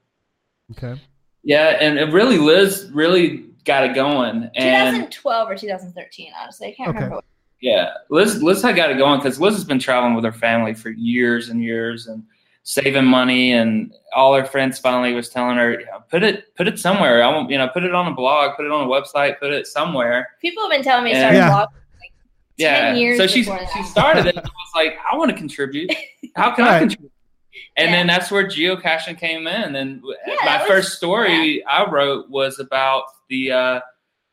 Okay. Yeah, and it really Liz really got it going, and 2012 or 2013, honestly. I can't Okay. remember. yeah, Liz Liz had got it going because Liz has been traveling with her family for years and years and saving money, and all her friends finally was telling her, you know, put it put it somewhere. I want you know put it on a blog, put it on a website, put it somewhere. People have been telling me to start Yeah. a blog. Yeah. 10 years so she she started it. and I was like, I want to contribute. How can I contribute? And Yeah. then that's where geocaching came in. And Yeah, my that was- first story I wrote was about the uh,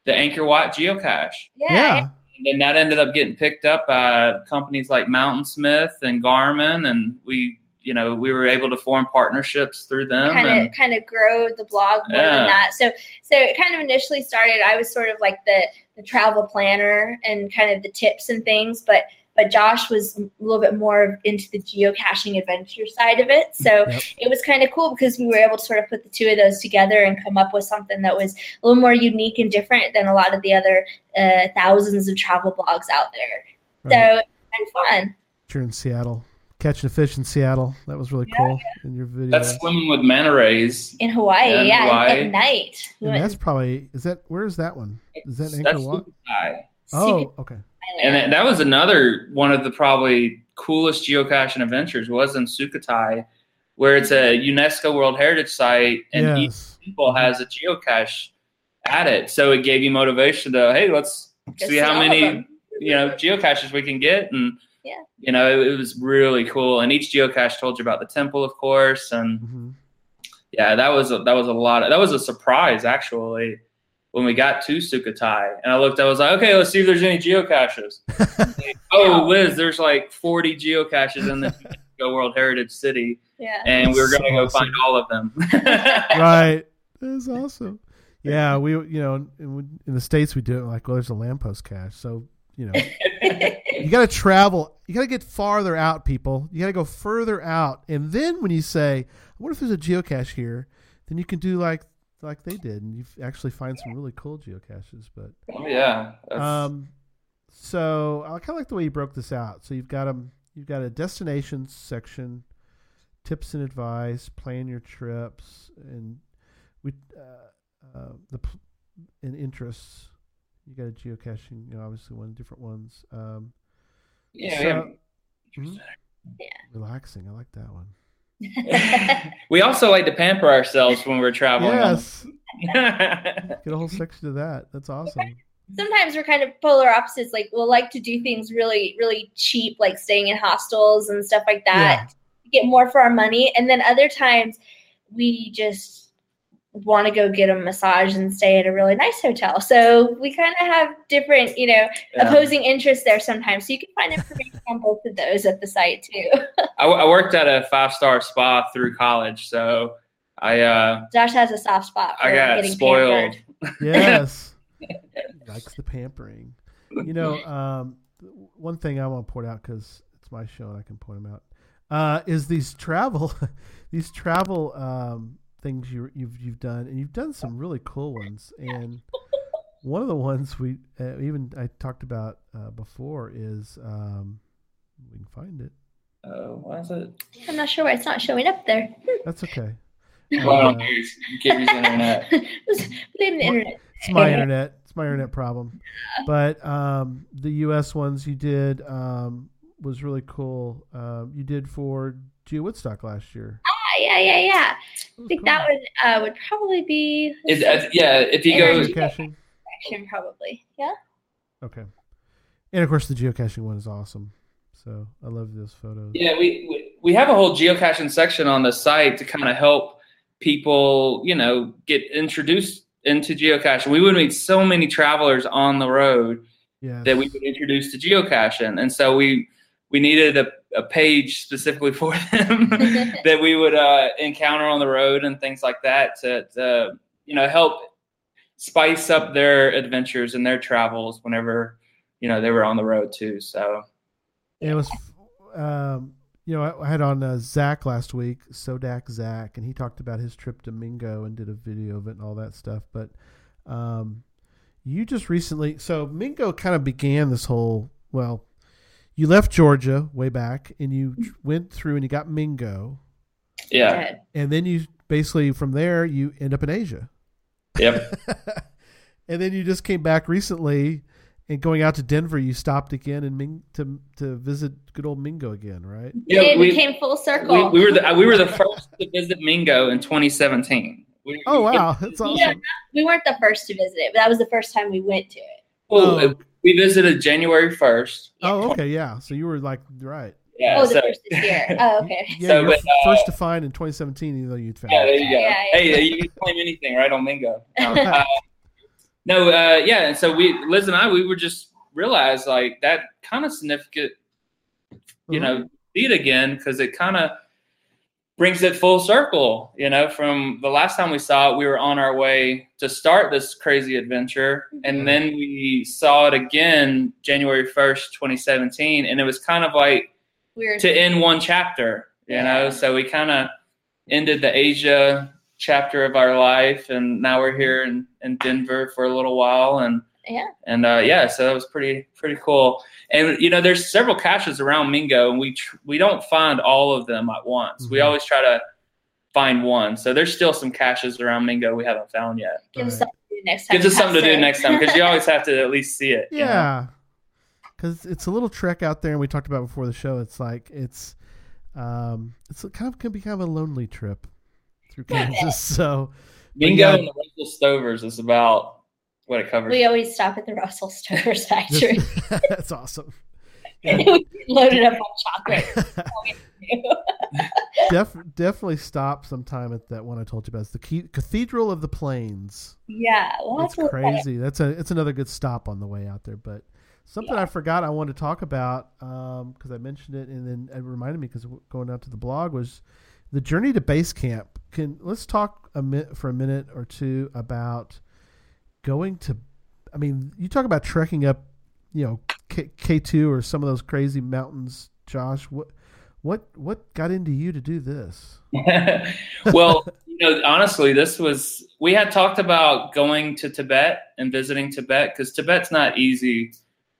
the Angkor Wat geocache. Yeah. Yeah. And then that ended up getting picked up by companies like Mountainsmith and Garmin, and we, you know, we were able to form partnerships through them. kind and, of kind of grow the blog more Yeah. than that. So so it kind of initially started. I was sort of like the the travel planner and kind of the tips and things, but but Josh was a little bit more into the geocaching adventure side of it. So Yep. it was kind of cool because we were able to sort of put the two of those together and come up with something that was a little more unique and different than a lot of the other uh, thousands of travel blogs out there. Right. So it's kind of fun. You're in Seattle, catching a fish in Seattle. That was really cool in your video. that's swimming with manta rays. In Hawaii, Yeah, in yeah, Hawaii. at night. And that's probably is that where is that one? Is that Angkor That's Wat? Sukai. Oh, okay. And that, that was another one of the probably coolest geocaching adventures was in Sukhothai, where it's a UNESCO World Heritage Site, and each people has a geocache at it. So it gave you motivation to, hey, let's Go see how many you know geocaches we can get, and Yeah. you know it, it was really cool. And each geocache told you about the temple, of course, and hmm yeah, that was a, that was a lot. Of, that was a surprise actually when we got to Sukhothai, and I looked. I was like, okay, let's see if there's any geocaches. oh, Liz, there's like 40 geocaches in the UNESCO World Heritage City, Yeah. and we were going to go Awesome. find all of them. right. That's awesome. Yeah, we you know in, in the states we do it like well there's a lamppost cache so you know you got to travel you got to get farther out people you got to go further out and then when you say I wonder if there's a geocache here then you can do like like they did and you actually find some really cool geocaches but oh yeah, that's- um, so I kind of like the way you broke this out. So you've got them. You've got a destinations section, tips and advice, plan your trips, and we uh, uh, the and interests. You got a geocaching. You know, obviously one different ones. Um, yeah. so- we mhm. Yeah. Relaxing. I like that one. we also like to pamper ourselves when we're traveling. Yes. Get a whole section of that. That's awesome. Sometimes we're kind of polar opposites. Like we'll like to do things really, really cheap, like staying in hostels and stuff like that. Get more for our money, and then other times we just want to go get a massage and stay at a really nice hotel. So we kind of have different, you know, Yeah. opposing interests there sometimes. So you can find information on both of those at the site too. I, I worked at a five star spa through college, so I uh, Josh has a soft spot for I got getting spoiled. pampered. Yes. Likes the pampering. You know, um, one thing I want to point out because it's my show and I can point them out uh, is these travel, these travel um, things you, you've you've done, and you've done some really cool ones. And one of the ones we uh, even I talked about uh, before is um, We can find it. Oh, why is it? I'm not sure why it's not showing up there. That's okay. Well, I don't Uh, know. You can't use the internet. Blame the internet. It's my internet. It's my internet problem. But um, the U.S. ones you did um, was really cool. Um, you did for GeoWoodstock last year. Ah, yeah, yeah, yeah. I think that would uh, would probably be It, uh, yeah, if you go, Energy. geocaching. action, probably. Yeah. Okay. And of course, the geocaching one is awesome. So I love those photos. yeah, we, we we have a whole geocaching section on the site to kind of help people, you know, get introduced into geocaching. We would meet so many travelers on the road Yeah. that we would introduce to geocaching, and so we we needed a, a page specifically for them that we would uh, encounter on the road and things like that to, to you know help spice up their adventures and their travels whenever you know they were on the road too. So it was, um, you know, I, I had on uh, Zach last week, Sodak Zach, and he talked about his trip to Mingo and did a video of it and all that stuff. But um, you just recently, so Mingo kind of began this whole, well, you left Georgia way back and you went through and you got Mingo. yeah, And then you basically, from there, you end up in Asia. yep. and then you just came back recently and going out to Denver, you stopped again and Ming to to visit good old Mingo again, right? Yeah, it we- became full circle. we were the, we were the first to visit Mingo in 2017. We, Oh wow, that's awesome. Yeah. we weren't the first to visit it, but that was the first time we went to it. Well, Oh. We visited January 1st. Oh, okay, yeah. So you were like right. Yeah, oh, the so, first this year. Oh, okay. Yeah, So, but, uh, first to find in 2017, even though you'd found. Yeah, there you go. Yeah, yeah. Hey, you can claim anything, right, on Mingo. No, uh, no uh, yeah, and so we, Liz and I, we were just realized like that kind of significant, you know, beat again because it kind of brings it full circle. You know, from the last time we saw it, we were on our way to start this crazy adventure, and then we saw it again January first, 2017, and it was kind of like We were to end one chapter, you know. So we kind of ended the Asia chapter of our life, and now we're here in, in Denver for a little while, and Yeah. and uh, yeah, so that was pretty pretty cool. And you know, there's several caches around Mingo, and we tr- we don't find all of them at once. We Mhm. always try to find one. So there's still some caches around Mingo we haven't found yet. give us something to do next time. Gives us something to do next time because you always have to at least see it. you know? Yeah, because it's a little trek out there, and we talked about before the show. It's like it's, um, it's kind of can be kind of a lonely trip through Kansas. so Mingo yeah. and the Russell Stovers is about what it covers. We always stop at the Russell Stover's factory. that's awesome. Yeah. we loaded up on chocolate. Def, definitely stop sometime at that one I told you about. It's the Key, Cathedral of the Plains. yeah, well, that's what crazy. That's a it's another good stop on the way out there. But something I forgot I wanted to talk about um, because I mentioned it and then it reminded me because going out to the blog was the journey to base camp. Can let's talk a minute for a minute or two about going to. I mean, you talk about trekking up, you know, K two or some of those crazy mountains. Josh, what what what got into you to do this? well, you know, honestly, this was we had talked about going to Tibet and visiting Tibet because Tibet's not easy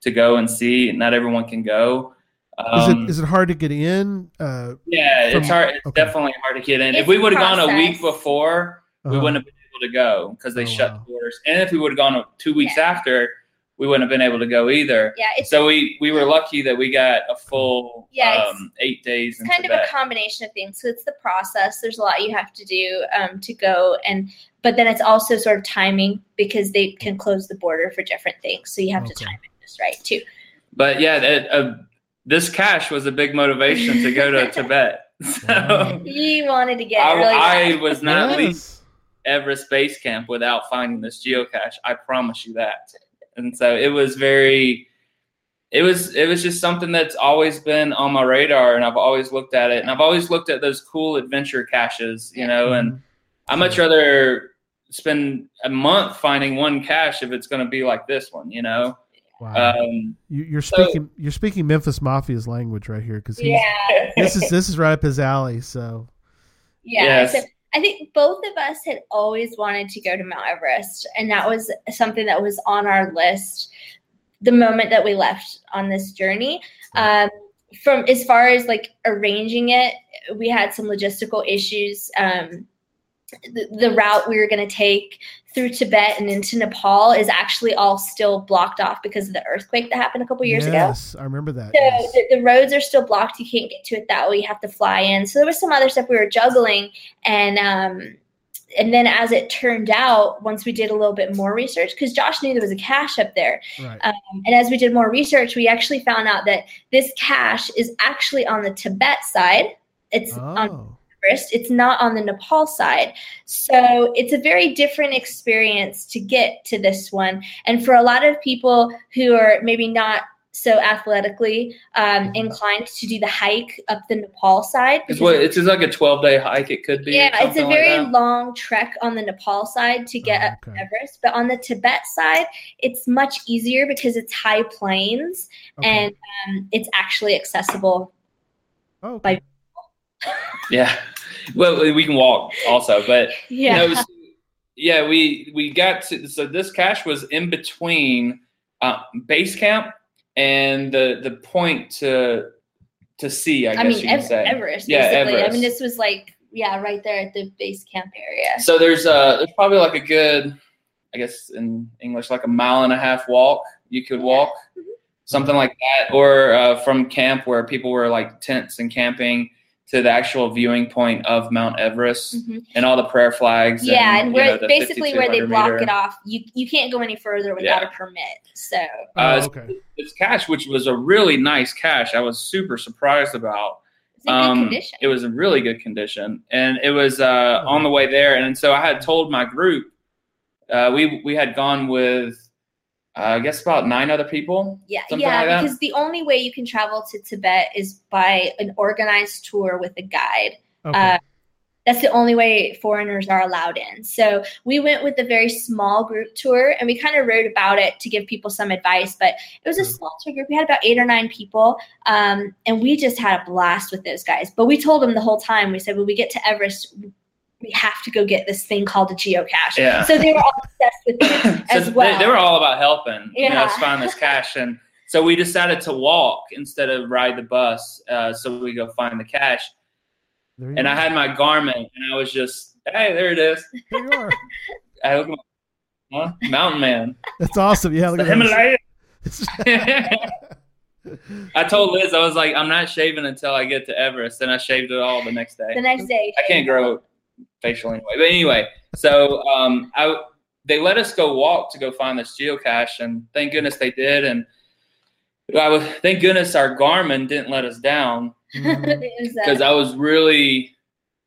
to go and see. Not everyone can go. Is Um, it is it hard to get in? Uh, yeah, from- it's hard. It's okay. definitely hard to get in. It's if we would have gone a week before, we uh-huh. wouldn't have been able to go because they Oh, shut wow. the borders. And if we would have gone two weeks Yeah. after, we wouldn't have been able to go either. Yeah, it's So we we were lucky that we got a full Yeah, um, eight days in it's kind of a combination of things. So it's the process. There's a lot you have to do um, to go, and but then it's also sort of timing because they can close the border for different things. So you have to time it just right too. but yeah, that, uh, this cache was a big motivation to go to Tibet. So Wow. You wanted to get I, really I was not leaving Yes. Everest Base Camp without finding this geocache. I promise you that. And so it was very, it was it was just something that's always been on my radar, and I've always looked at it, and I've always looked at those cool adventure caches, you know, and I much rather spend a month finding one cache if it's going to be like this one, you know. Wow. Um, you, you're so- speaking you're speaking Memphis Mafia's language right here because yeah, this is this is right up his alley. So yeah. Yes. So I think both of us had always wanted to go to Mount Everest, and that was something that was on our list the moment that we left on this journey. Um, from as far as like arranging it, we had some logistical issues. Um, the, the route we were going to take through Tibet and into Nepal is actually all still blocked off because of the earthquake that happened a couple years ago. yes, I remember that. So yes. the, the roads are still blocked. You can't get to it that way. You have to fly in. So there was some other stuff we were juggling, and um, and then as it turned out, once we did a little bit more research, because Josh knew there was a cache up there, Right. um, and as we did more research, we actually found out that this cache is actually on the Tibet side. It's on Everest. It's not on the Nepal side. So it's a very different experience to get to this one. And for a lot of people who are maybe not so athletically um, inclined to do the hike up the Nepal side, It's what it's just like a 12 day hike. It could be. yeah, it's a something like very long trek on the Nepal side to get Oh, up to. Everest. But on the Tibet side, it's much easier because it's high plains Okay. and um, it's actually accessible. oh, by- okay. Yeah. Well, we can walk also, but Yeah. No, so- yeah, we we got to so this cache was in between uh, base camp and the the point to to see. I, I guess mean, you could Ev- say. Everest, Yeah, basically. I mean, this was like, yeah, right there at the base camp area. So there's uh there's probably like a good, I guess in English like a mile and a half walk you could walk, Mhm. something like that, or uh, from camp where people were like tents and camping to the actual viewing point of Mount Everest Mhm. and all the prayer flags. Yeah, and you where know, the basically where they block meter. it off, you you can't go any further without Yeah. a permit. So Uh, Oh, okay. this cache, which was a really nice cache. I was super surprised about. it's in Um, good condition. It was in really good condition, and it was uh, on the way there. And so I had told my group, uh, we we had gone with, uh, I guess about nine other people. yeah, yeah, like because the only way you can travel to Tibet is by an organized tour with a guide. Okay. Uh, that's the only way foreigners are allowed in. So we went with a very small group tour and we kind of wrote about it to give people some advice. But it was a Mhm. small tour group. We had about eight or nine people. Um, and we just had a blast with those guys. But we told them the whole time, we said, when we get to Everest, we have to go get this thing called a geocache. Yeah. So they were all obsessed with it so as they- well. they, were all about helping, you know, Yeah. us find this cache, and so we decided to walk instead of ride the bus. Uh, so we go find the cache, there and I had my Garmin, and I was just, hey, there it is. There you are. I look, huh? Mountain Man, That's awesome. Yeah, look the at Himalaya. that. I told Liz, I was like, I'm not shaving until I get to Everest, and I shaved it all the next day. the next day. I can't grow facial anyway. But anyway, so um, I they let us go walk to go find this geocache, and thank goodness they did. And I was thank goodness our Garmin didn't let us down Mhm. It was, uh, because I was really,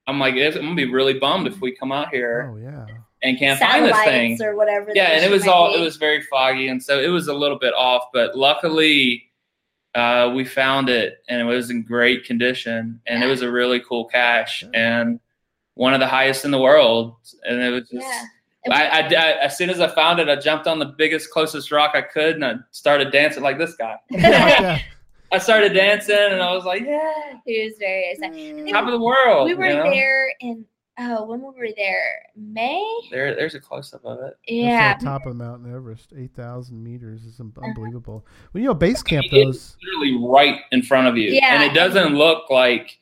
I'm like, I'm gonna be really bummed if we come out here Oh yeah. and can't find this thing. or whatever. Yeah, and it was all be. it was very foggy, and so it was a little bit off. But luckily, uh, we found it, and it was in great condition, and it was a really cool cache, and one of the highest in the world. And it was just, Yeah. I, I, I- as soon as I found it, I jumped on the biggest, closest rock I could, and I started dancing like this guy. yeah. I started dancing, and I was like, yeah, It was very exciting. Mm. top of the world. we were you know? there in oh when were we there may There, there's a close up of it. yeah That's the top of Mount Everest, eight thousand meters is un- uh-huh. unbelievable. Well, you know, base camp It- those. literally right in front of you. Yeah. And it doesn't look like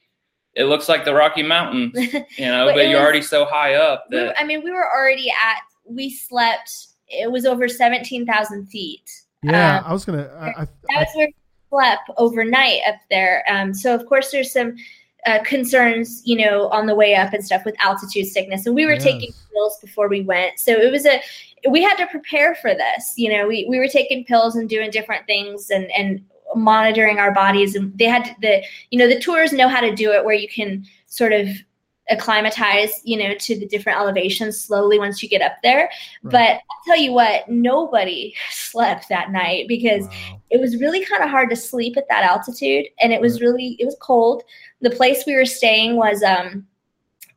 it looks like the Rocky Mountains, you know, But but, you're was- already so high up we, i mean we were already at we slept it was over 17000 feet. Yeah, Um, I was gonna. I, I, that was where we slept overnight up there. Um, so of course there's some uh, concerns you know on the way up and stuff with altitude sickness. And we were taking pills before we went. So it was a we had to prepare for this you know we, we were taking pills and doing different things and and monitoring our bodies and they had to, the you know the tours know how to do it where you can sort of acclimatize you know to the different elevations slowly once you get up there Right. but i'll tell you what nobody slept that night because wow. it was really kind of hard to sleep at that altitude and it was really it was cold the place we were staying was um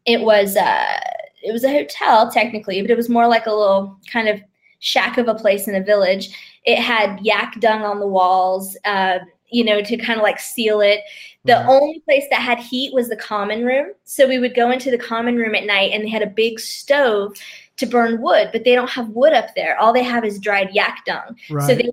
it was uh it was a hotel technically but it was more like a little kind of shack of a place in a village it had yak dung on the walls uh you know to kind of like seal it the Right. only place that had heat was the common room so we would go into the common room at night and they had a big stove to burn wood but they don't have wood up there all they have is dried yak dung right. so they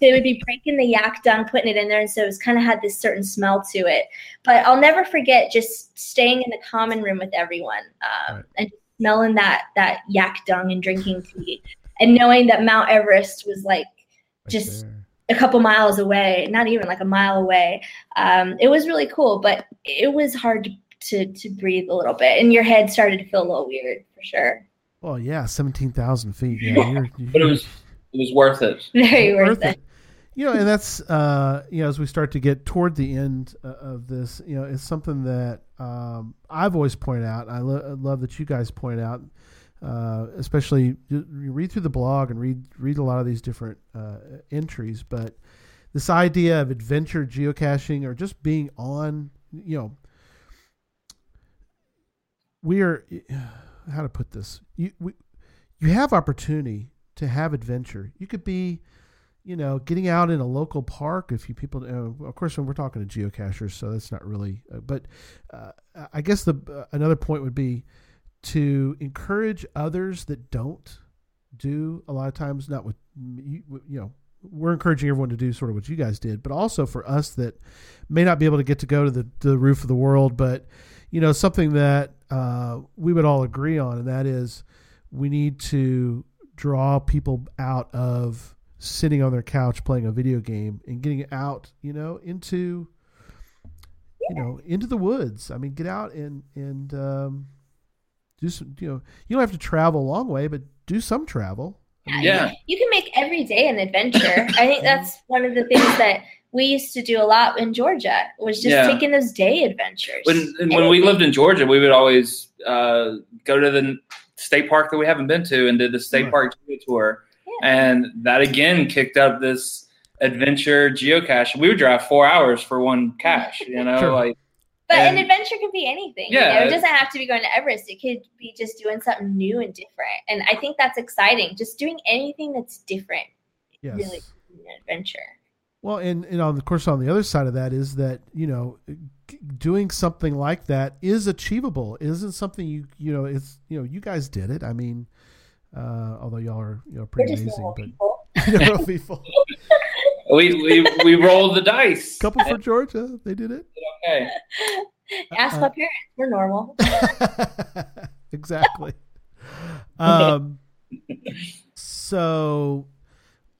they would be breaking the yak dung, putting it in there, and so it's kind of had this certain smell to it. But I'll never forget just staying in the common room with everyone um, Right. and smelling that that yak dung and drinking tea, and knowing that Mount Everest was like just there. a couple miles away, not even like a mile away. Um, it was really cool, but it was hard to, to to breathe a little bit, and your head started to feel a little weird for sure. Well, yeah, seventeen thousand feet. Yeah, you're, But it was it was worth it. Very worth it. You know, and that's uh, you know, as we start to get toward the end uh, of this, you know, it's something that um, I've always pointed out. I, lo- I love that you guys point out, uh, especially you, read through the blog and read read a lot of these different uh, entries. But this idea of adventure geocaching or just being on, you know, we are how to put this. You we, you have opportunity to have adventure. You could be you know, getting out in a local park. If you people, uh, of course, when we're talking to geocachers, so that's not really. Uh, but uh, I guess the uh, another point would be to encourage others that don't do a lot of times. Not with you, you know, we're encouraging everyone to do sort of what you guys did, but also for us that may not be able to get to go to the the roof of the world, but you know, something that uh, we would all agree on, and that is we need to draw people out of sitting on their couch playing a video game and getting out, you know, into you know, into the woods. I mean, get out and and um, do some. You know, you don't have to travel a long way, but do some travel. I mean, Yeah. You can make every day an adventure. I think that's one of the things that we used to do a lot in Georgia was just Yeah. taking those day adventures. When and when we lived in Georgia, we would always uh, go to the state park that we haven't been to and did the state Right. park tour, and that again kicked up this adventure geocache. We would drive four hours for one cache. You know, Sure. like But And- an adventure can be anything. you Yeah. know? it doesn't have to be going to Everest. It could be just doing something new and different. And I think that's exciting. Just doing anything that's different, yes. really, an adventure. Well, and and on of course on the other side of that is that you know doing something like that is achievable. It isn't something you you know it's you know you guys did it. I mean, uh, although y'all are you know pretty amazing, but people. you people. we we, we rolled the dice. couple for Georgia, they did it. Okay. Ask Uh, my parents. We're normal. exactly. Um, so,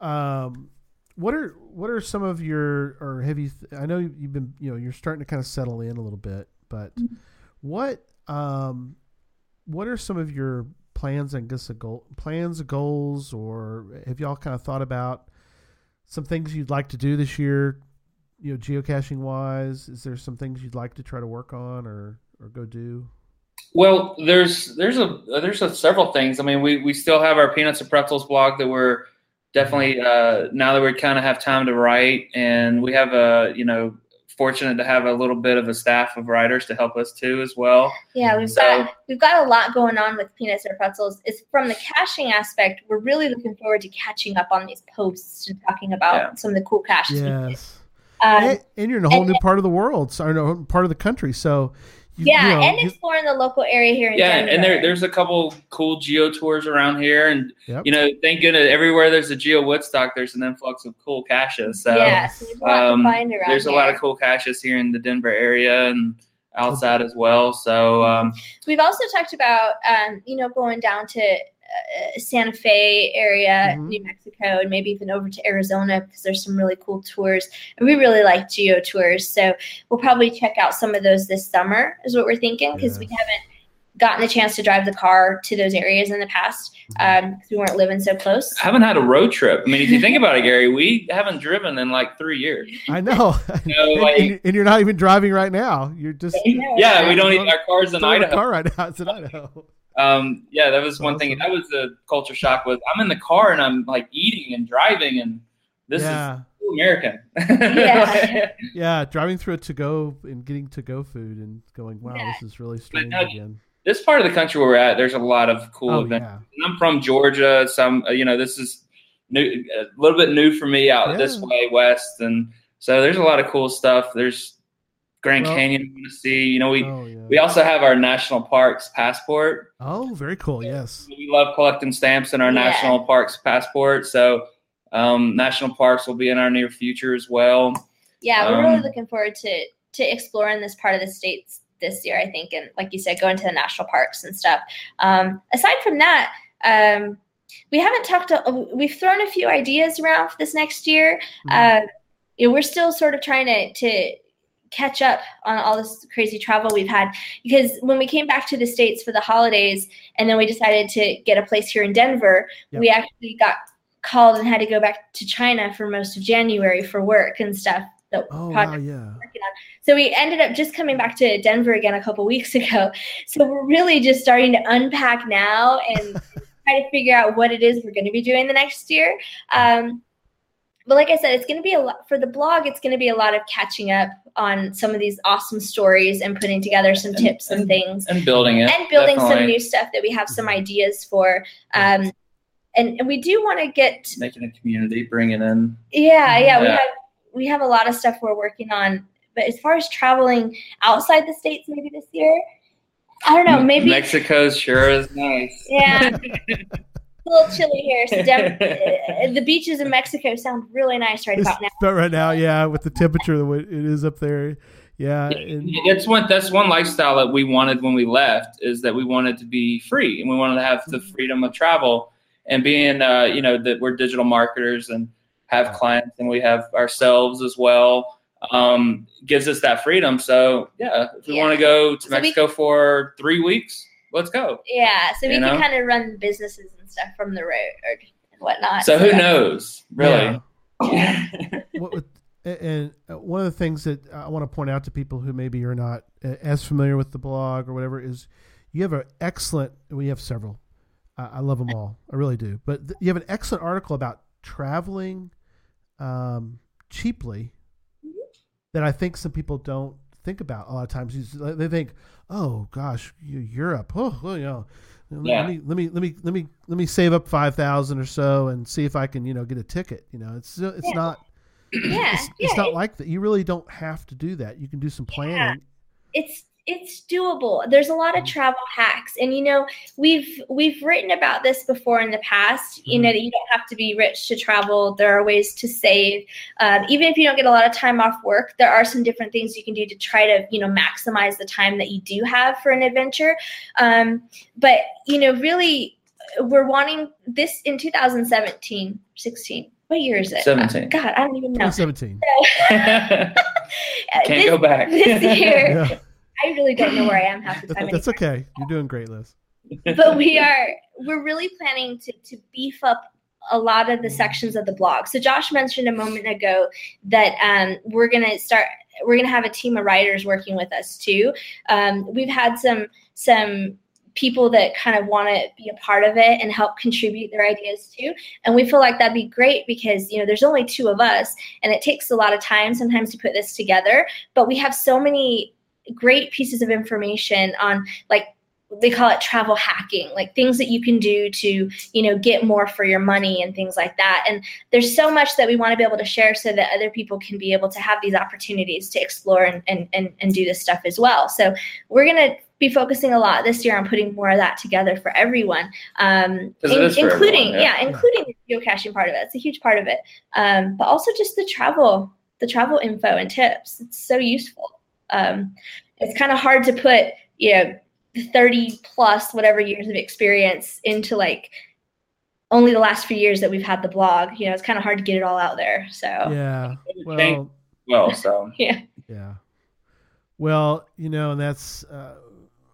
um, what are what are some of your or have you? I know you've been you know you're starting to kind of settle in a little bit, but what um, what are some of your plans and guess goal plans goals or have y'all kind of thought about some things you'd like to do this year? You know, geocaching wise, is there some things you'd like to try to work on or or go do? Well, there's there's a there's a, several things. I mean, we we still have our peanuts and pretzels blog that we're definitely uh, now that we kind of have time to write, and we have a you know fortunate to have a little bit of a staff of writers to help us too as well. Yeah, we've So- got we've got a lot going on with peanuts or pretzels. It's from the caching aspect. We're really looking forward to catching up on these posts and talking about Yeah. some of the cool caches. we did. Yes. Um, and, and you're in a whole and- new part of the world, so, or no, part of the country. So, you, yeah, you know, and exploring the local area here in Yeah, Denver. and there there's a couple cool geo tours around here, and Yep. you know, thank goodness everywhere there's a GeoWoodstock, there's an influx of cool caches. So yeah, so there's a lot um, find around there's a lot of cool caches here in the Denver area and outside as well. So um, We've also talked about, um, you know, going down to Santa Fe area, Mhm. New Mexico, and maybe even over to Arizona because there's some really cool tours. And we really like geo tours, so we'll probably check out some of those this summer. Is what we're thinking because we haven't gotten the chance to drive the car to those areas in the past Mm-hmm. because we weren't living so close. I haven't had a road trip. I mean, if you think about it, Gary, we haven't driven in like three years. I know, know, and, like- and, and you're not even driving right now. You're just Yeah, we don't even our cars in still in Idaho. car right now. It's in Idaho. Um, yeah, that was one Awesome. thing. That was a culture shock. Was I'm in the car and I'm like eating and driving, and this yeah, is so American. Yeah. yeah, driving through a to go and getting to go food and going, wow, Yeah. this is really strange now- again. this part of the country where we're at, there's a lot of cool Oh events. yeah, And I'm from Georgia. Some, uh, you know, this is new, a little bit new for me out this way west, and so there's a lot of cool stuff. There's Grand Well- Canyon I want to see. You know, we oh yeah. we also have our national parks passport. oh, very cool. Yes. We love collecting stamps in our Yeah. national parks passport. So Um, national parks will be in our near future as well. Yeah, we're really Um, looking forward to to exploring this part of the states this year. I think, and like you said, going to the national parks and stuff. Um, aside from that, um, we haven't talked. To, we've thrown a few ideas around for this next year. Uh, you know, we're still sort of trying to to catch up on all this crazy travel we've had because when we came back to the states for the holidays and then we decided to get a place here in Denver, Yep. we actually got called and had to go back to China for most of January for work and stuff. That Oh wow, yeah. working on. So we ended up just coming back to Denver again a couple weeks ago. So we're really just starting to unpack now and try to figure out what it is we're going to be doing the next year. Um, but like I said, it's going to be a lot for the blog. It's going to be a lot of catching up on some of these awesome stories and putting together some And- tips and, and- things And building it. and building some new stuff that we have some ideas for. Um, and, and we do want to get Making a community, bringing in. yeah, yeah, we have we have a lot of stuff we're working on. But as far as traveling outside the states, maybe this year, I don't know. Maybe Mexico sure is nice. yeah, a little chilly here. So Dem- uh, the beaches in Mexico sound really nice right about now. But right now, yeah, with the temperature the way it is up there, yeah, and That's one. That's one lifestyle that we wanted when we left. Is that we wanted to be free and we wanted to have the freedom of travel and being, uh, you know, that we're digital marketers and have clients and we have ourselves as well. Um, gives us that freedom. So yeah, if we Yeah. want to go to So we- Mexico for three weeks, let's go. Yeah, so we You can kind of run businesses and stuff from the road and whatnot. So who knows, really? what, and uh, one of the things that I want to point out to people who maybe are not uh, as familiar with the blog or whatever is you have an excellent. We have several. I I love them all. I really do. But th- you have an excellent article about traveling um, cheaply that I think some people don't think about a lot of times. They think, "Oh gosh, Europe. Oh, well, you know, let Yeah. me let me let me let me let me save up five thousand or so and see if I can you know get a ticket." You know, it's uh, it's Yeah. not yeah, it's, yeah, it's not like that. You really don't have to do that. You can do some planning. it's it's doable. There's a lot of travel hacks and you know we've we've written about this before in the past. You know that you don't have to be rich to travel. There are ways to save. Um, even if you don't get a lot of time off work there are some different things you can do to try to you know maximize the time that you do have for an adventure. Um, but you know really we're wanting this in 2017 16 what year is it? 17. god i don't even know. 2017. Can't This- go back. this year. Yeah, I really don't know where I am half the time. that's anymore. okay. You're doing great, Liz. But we are we're really planning to to beef up a lot of the sections of the blog. So Josh mentioned a moment ago that um, we're gonna start we're gonna have a team of writers working with us too. Um, we've had some some people that kind of want to be a part of it and help contribute their ideas too and we feel like that'd be great because you know there's only two of us and it takes a lot of time sometimes to put this together but we have so many great pieces of information on like they call it travel hacking like things that you can do to you know get more for your money and things like that. And there's so much that we want to be able to share so that other people can be able to have these opportunities to explore and, and, and, and do this stuff as well. So we're going to be focusing a lot this year on putting more of that together for everyone um, is for including everyone, yeah. yeah including the geocaching part of it. It's a huge part of it. Um, but also just the travel the travel info and tips. It's so useful um, it's kind of hard to put you know 30 plus whatever years of experience into like only the last few years that we've had the blog you know it's kind of hard to get it all out there so Yeah. Well, well, so yeah yeah. Well, you know, and that's uh,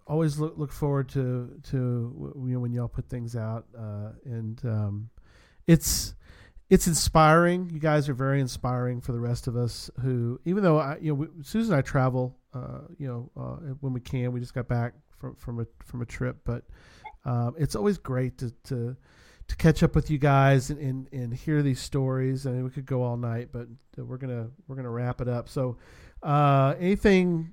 always look look forward to to you know when y'all put things out, uh, and um, it's it's inspiring. You guys are very inspiring for the rest of us who, even though I, you know, we, Susan and I travel, uh, you know, uh, when we can. We just got back from from a from a trip, but um, it's always great to, to to catch up with you guys and, and, and hear these stories. I mean, we could go all night, but we're gonna we're gonna wrap it up. So, uh, anything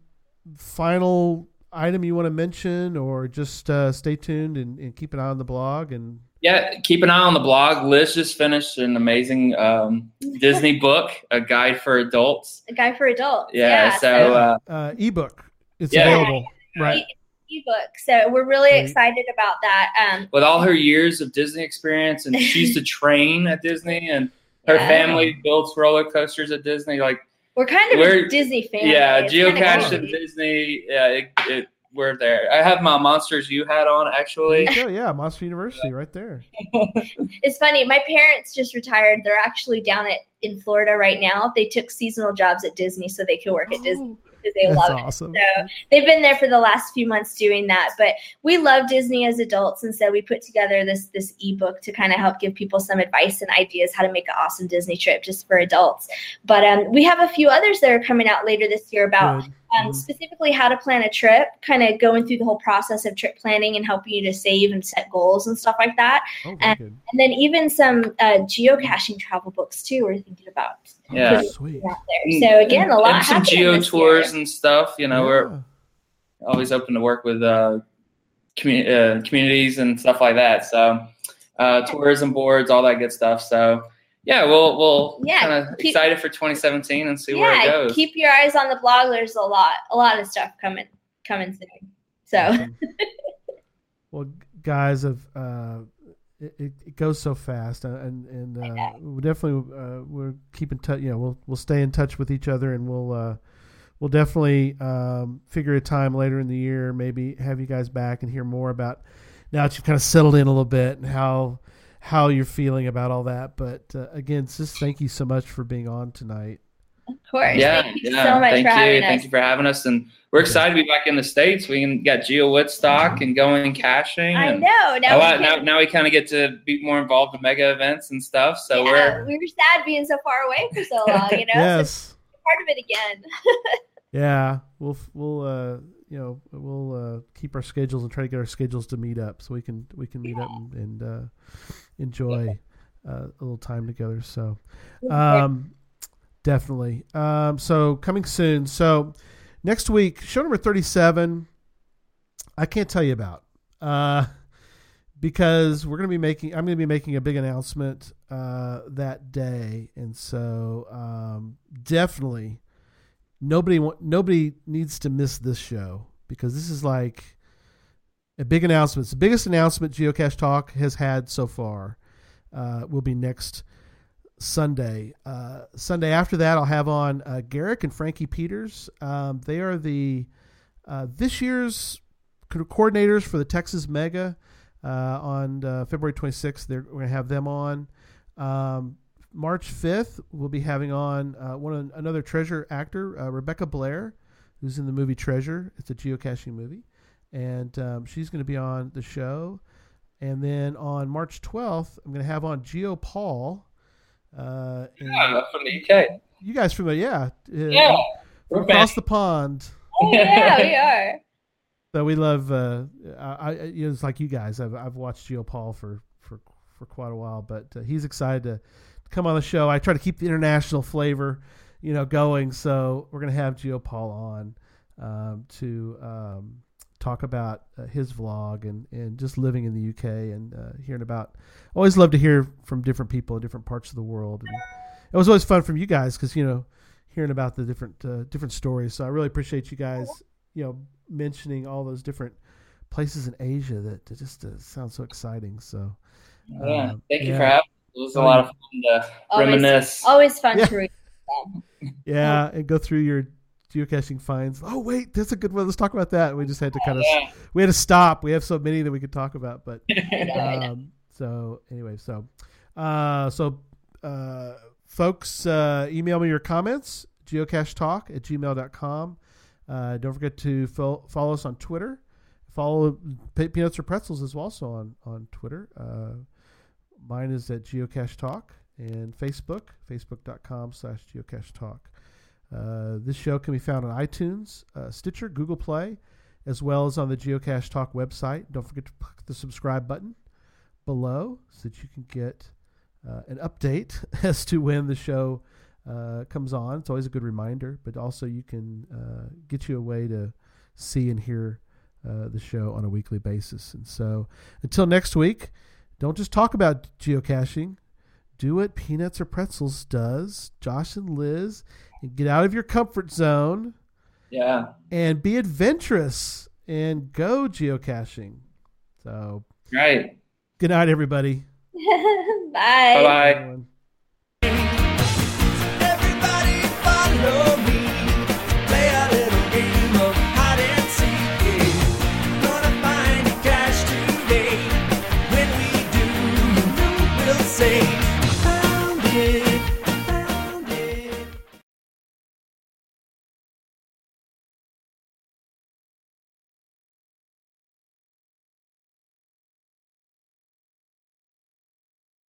final item you want to mention, or just uh, stay tuned and, and keep an eye on the blog and yeah, keep an eye on the blog. Liz just finished an amazing um, Disney book, a guide for adults. a guide for adults Yeah, so uh, uh, ebook. It's Yeah. available, right? ebook so we're really Great. excited about that um, with all her years of Disney experience, and she used to train at Disney, and her Yeah. family builds roller coasters at Disney. Like, We're kind of We're- a Disney family. yeah, It's kinda geocache cool. Disney. Yeah, it, it, we're there. I have my Monsters U hat on actually. There. Yeah, Monster University right there. It's funny. My parents just retired. They're actually down at in Florida right now. They took seasonal jobs at Disney so they could work at Disney oh. Because they That's love it. awesome. So they've been there for the last few months doing that. But we love Disney as adults, and so we put together this this ebook to kind of help give people some advice and ideas how to make an awesome Disney trip just for adults. But um, we have a few others that are coming out later this year about Good. Um, Mhm. specifically how to plan a trip, kind of going through the whole process of trip planning and helping you to save and set goals and stuff like that. Oh, and- And then even some uh, geocaching travel books too. We're thinking about Yeah. Sweet. there. So again, a lot and some geo tours and stuff. You know, we're always open to work with uh, commu- uh, communities and stuff like that. So, uh, tourism boards, all that good stuff. So, yeah, we'll we'll Yeah, kind of keep- excited for 2017 and see where it yeah, goes. keep your eyes on the blog. There's a lot, a lot of stuff coming, coming soon. So Awesome. well, guys, of uh, it, it, it goes so fast, uh, and and uh, we definitely uh, we're keeping touch. You know, we'll we'll stay in touch with each other, and we'll uh, we'll definitely um, figure a time later in the year, maybe have you guys back and hear more about now that you've kind of settled in a little bit and how how you're feeling about all that. But uh, again, just thank you so much for being on tonight. of course, yeah, thank you yeah. so much Thank for you, having thank us. you for having us, and we're excited to be back in the states. We can got GeoWoodstock and going caching. I and know. Now, a we lot- now, now we kind of get to be more involved in mega events and stuff. So yeah, we're we were sad being so far away for so long. You know, so part of it again. Yeah, we'll we'll uh you know we'll uh keep our schedules and try to get our schedules to meet up so we can we can meet up and, and uh, enjoy uh, a little time together. So um definitely um so coming soon. So next week show number thirty seven. I can't tell you about uh because we're going to be making I'm going to be making a big announcement uh that day and so um definitely nobody wa- nobody needs to miss this show because this is like big announcement. It's the biggest announcement Geocache Talk has had so far. Uh, will be next Sunday. Uh, Sunday after that, I'll have on uh, Garrick and Frankie Peters. Um, they are the uh, this year's co- coordinators for the Texas Mega uh, on uh, February 26th. They're, we're going to have them on. Um, March 5th, we'll be having on one another treasure actor, Rebecca Blair, who's in the movie Treasure. It's a geocaching movie, and um, she's going to be on the show. And then on March 12th, I'm going to have on Geo Paul. Uh, and yeah, from the UK. You guys familiar? Yeah, uh, Yeah, from we're across back. the pond. Oh yeah, we are. So we love. Uh, I, I it's like you guys. I've I've watched Geo Paul for for for quite a while, but uh, he's excited to come on the show. I try to keep the international flavor, you know, going. So we're gonna have Geo Paul on um, to um, talk about uh, his vlog and and just living in the UK and uh, hearing about. Always love to hear from different people in different parts of the world. And it was always fun from you guys because you know hearing about the different uh, different stories. So I really appreciate you guys, you know, mentioning all those different places in Asia that that just uh, sound so exciting. So Yeah, Um, thank you yeah. for having. us. It was a Oh, lot of fun to Always- reminisce. Always fun Yeah. to read. yeah, and go through your geocaching finds. Oh wait, that's a good one. Let's talk about that. We just had to kind of Yeah. we had to stop. We have so many that we could talk about, but I know, I know. um, so anyway, so uh, so uh, folks, uh, email me your comments. Geocachetalk at gmail.com. Uh, don't forget to fo- follow us on Twitter. Follow Pe- Peanuts or Pretzels is also on on Twitter. Uh, mine is at Geocache Talk and Facebook, facebook.com slash Geocache Talk. Uh, this show can be found on iTunes, uh, Stitcher, Google Play, as well as on the Geocache Talk website. Don't forget to click the subscribe button below so that you can get uh, an update as to when the show comes on. It's always a good reminder, but also you can get you a way to see and hear uh, the show on a weekly basis. And so until next week, don't just talk about geocaching. Do what Peanuts or Pretzels does, Josh and Liz, and get out of your comfort zone. Yeah. And be adventurous and go geocaching. So, right. Good night, everybody. Bye. Bye. Everybody follow me.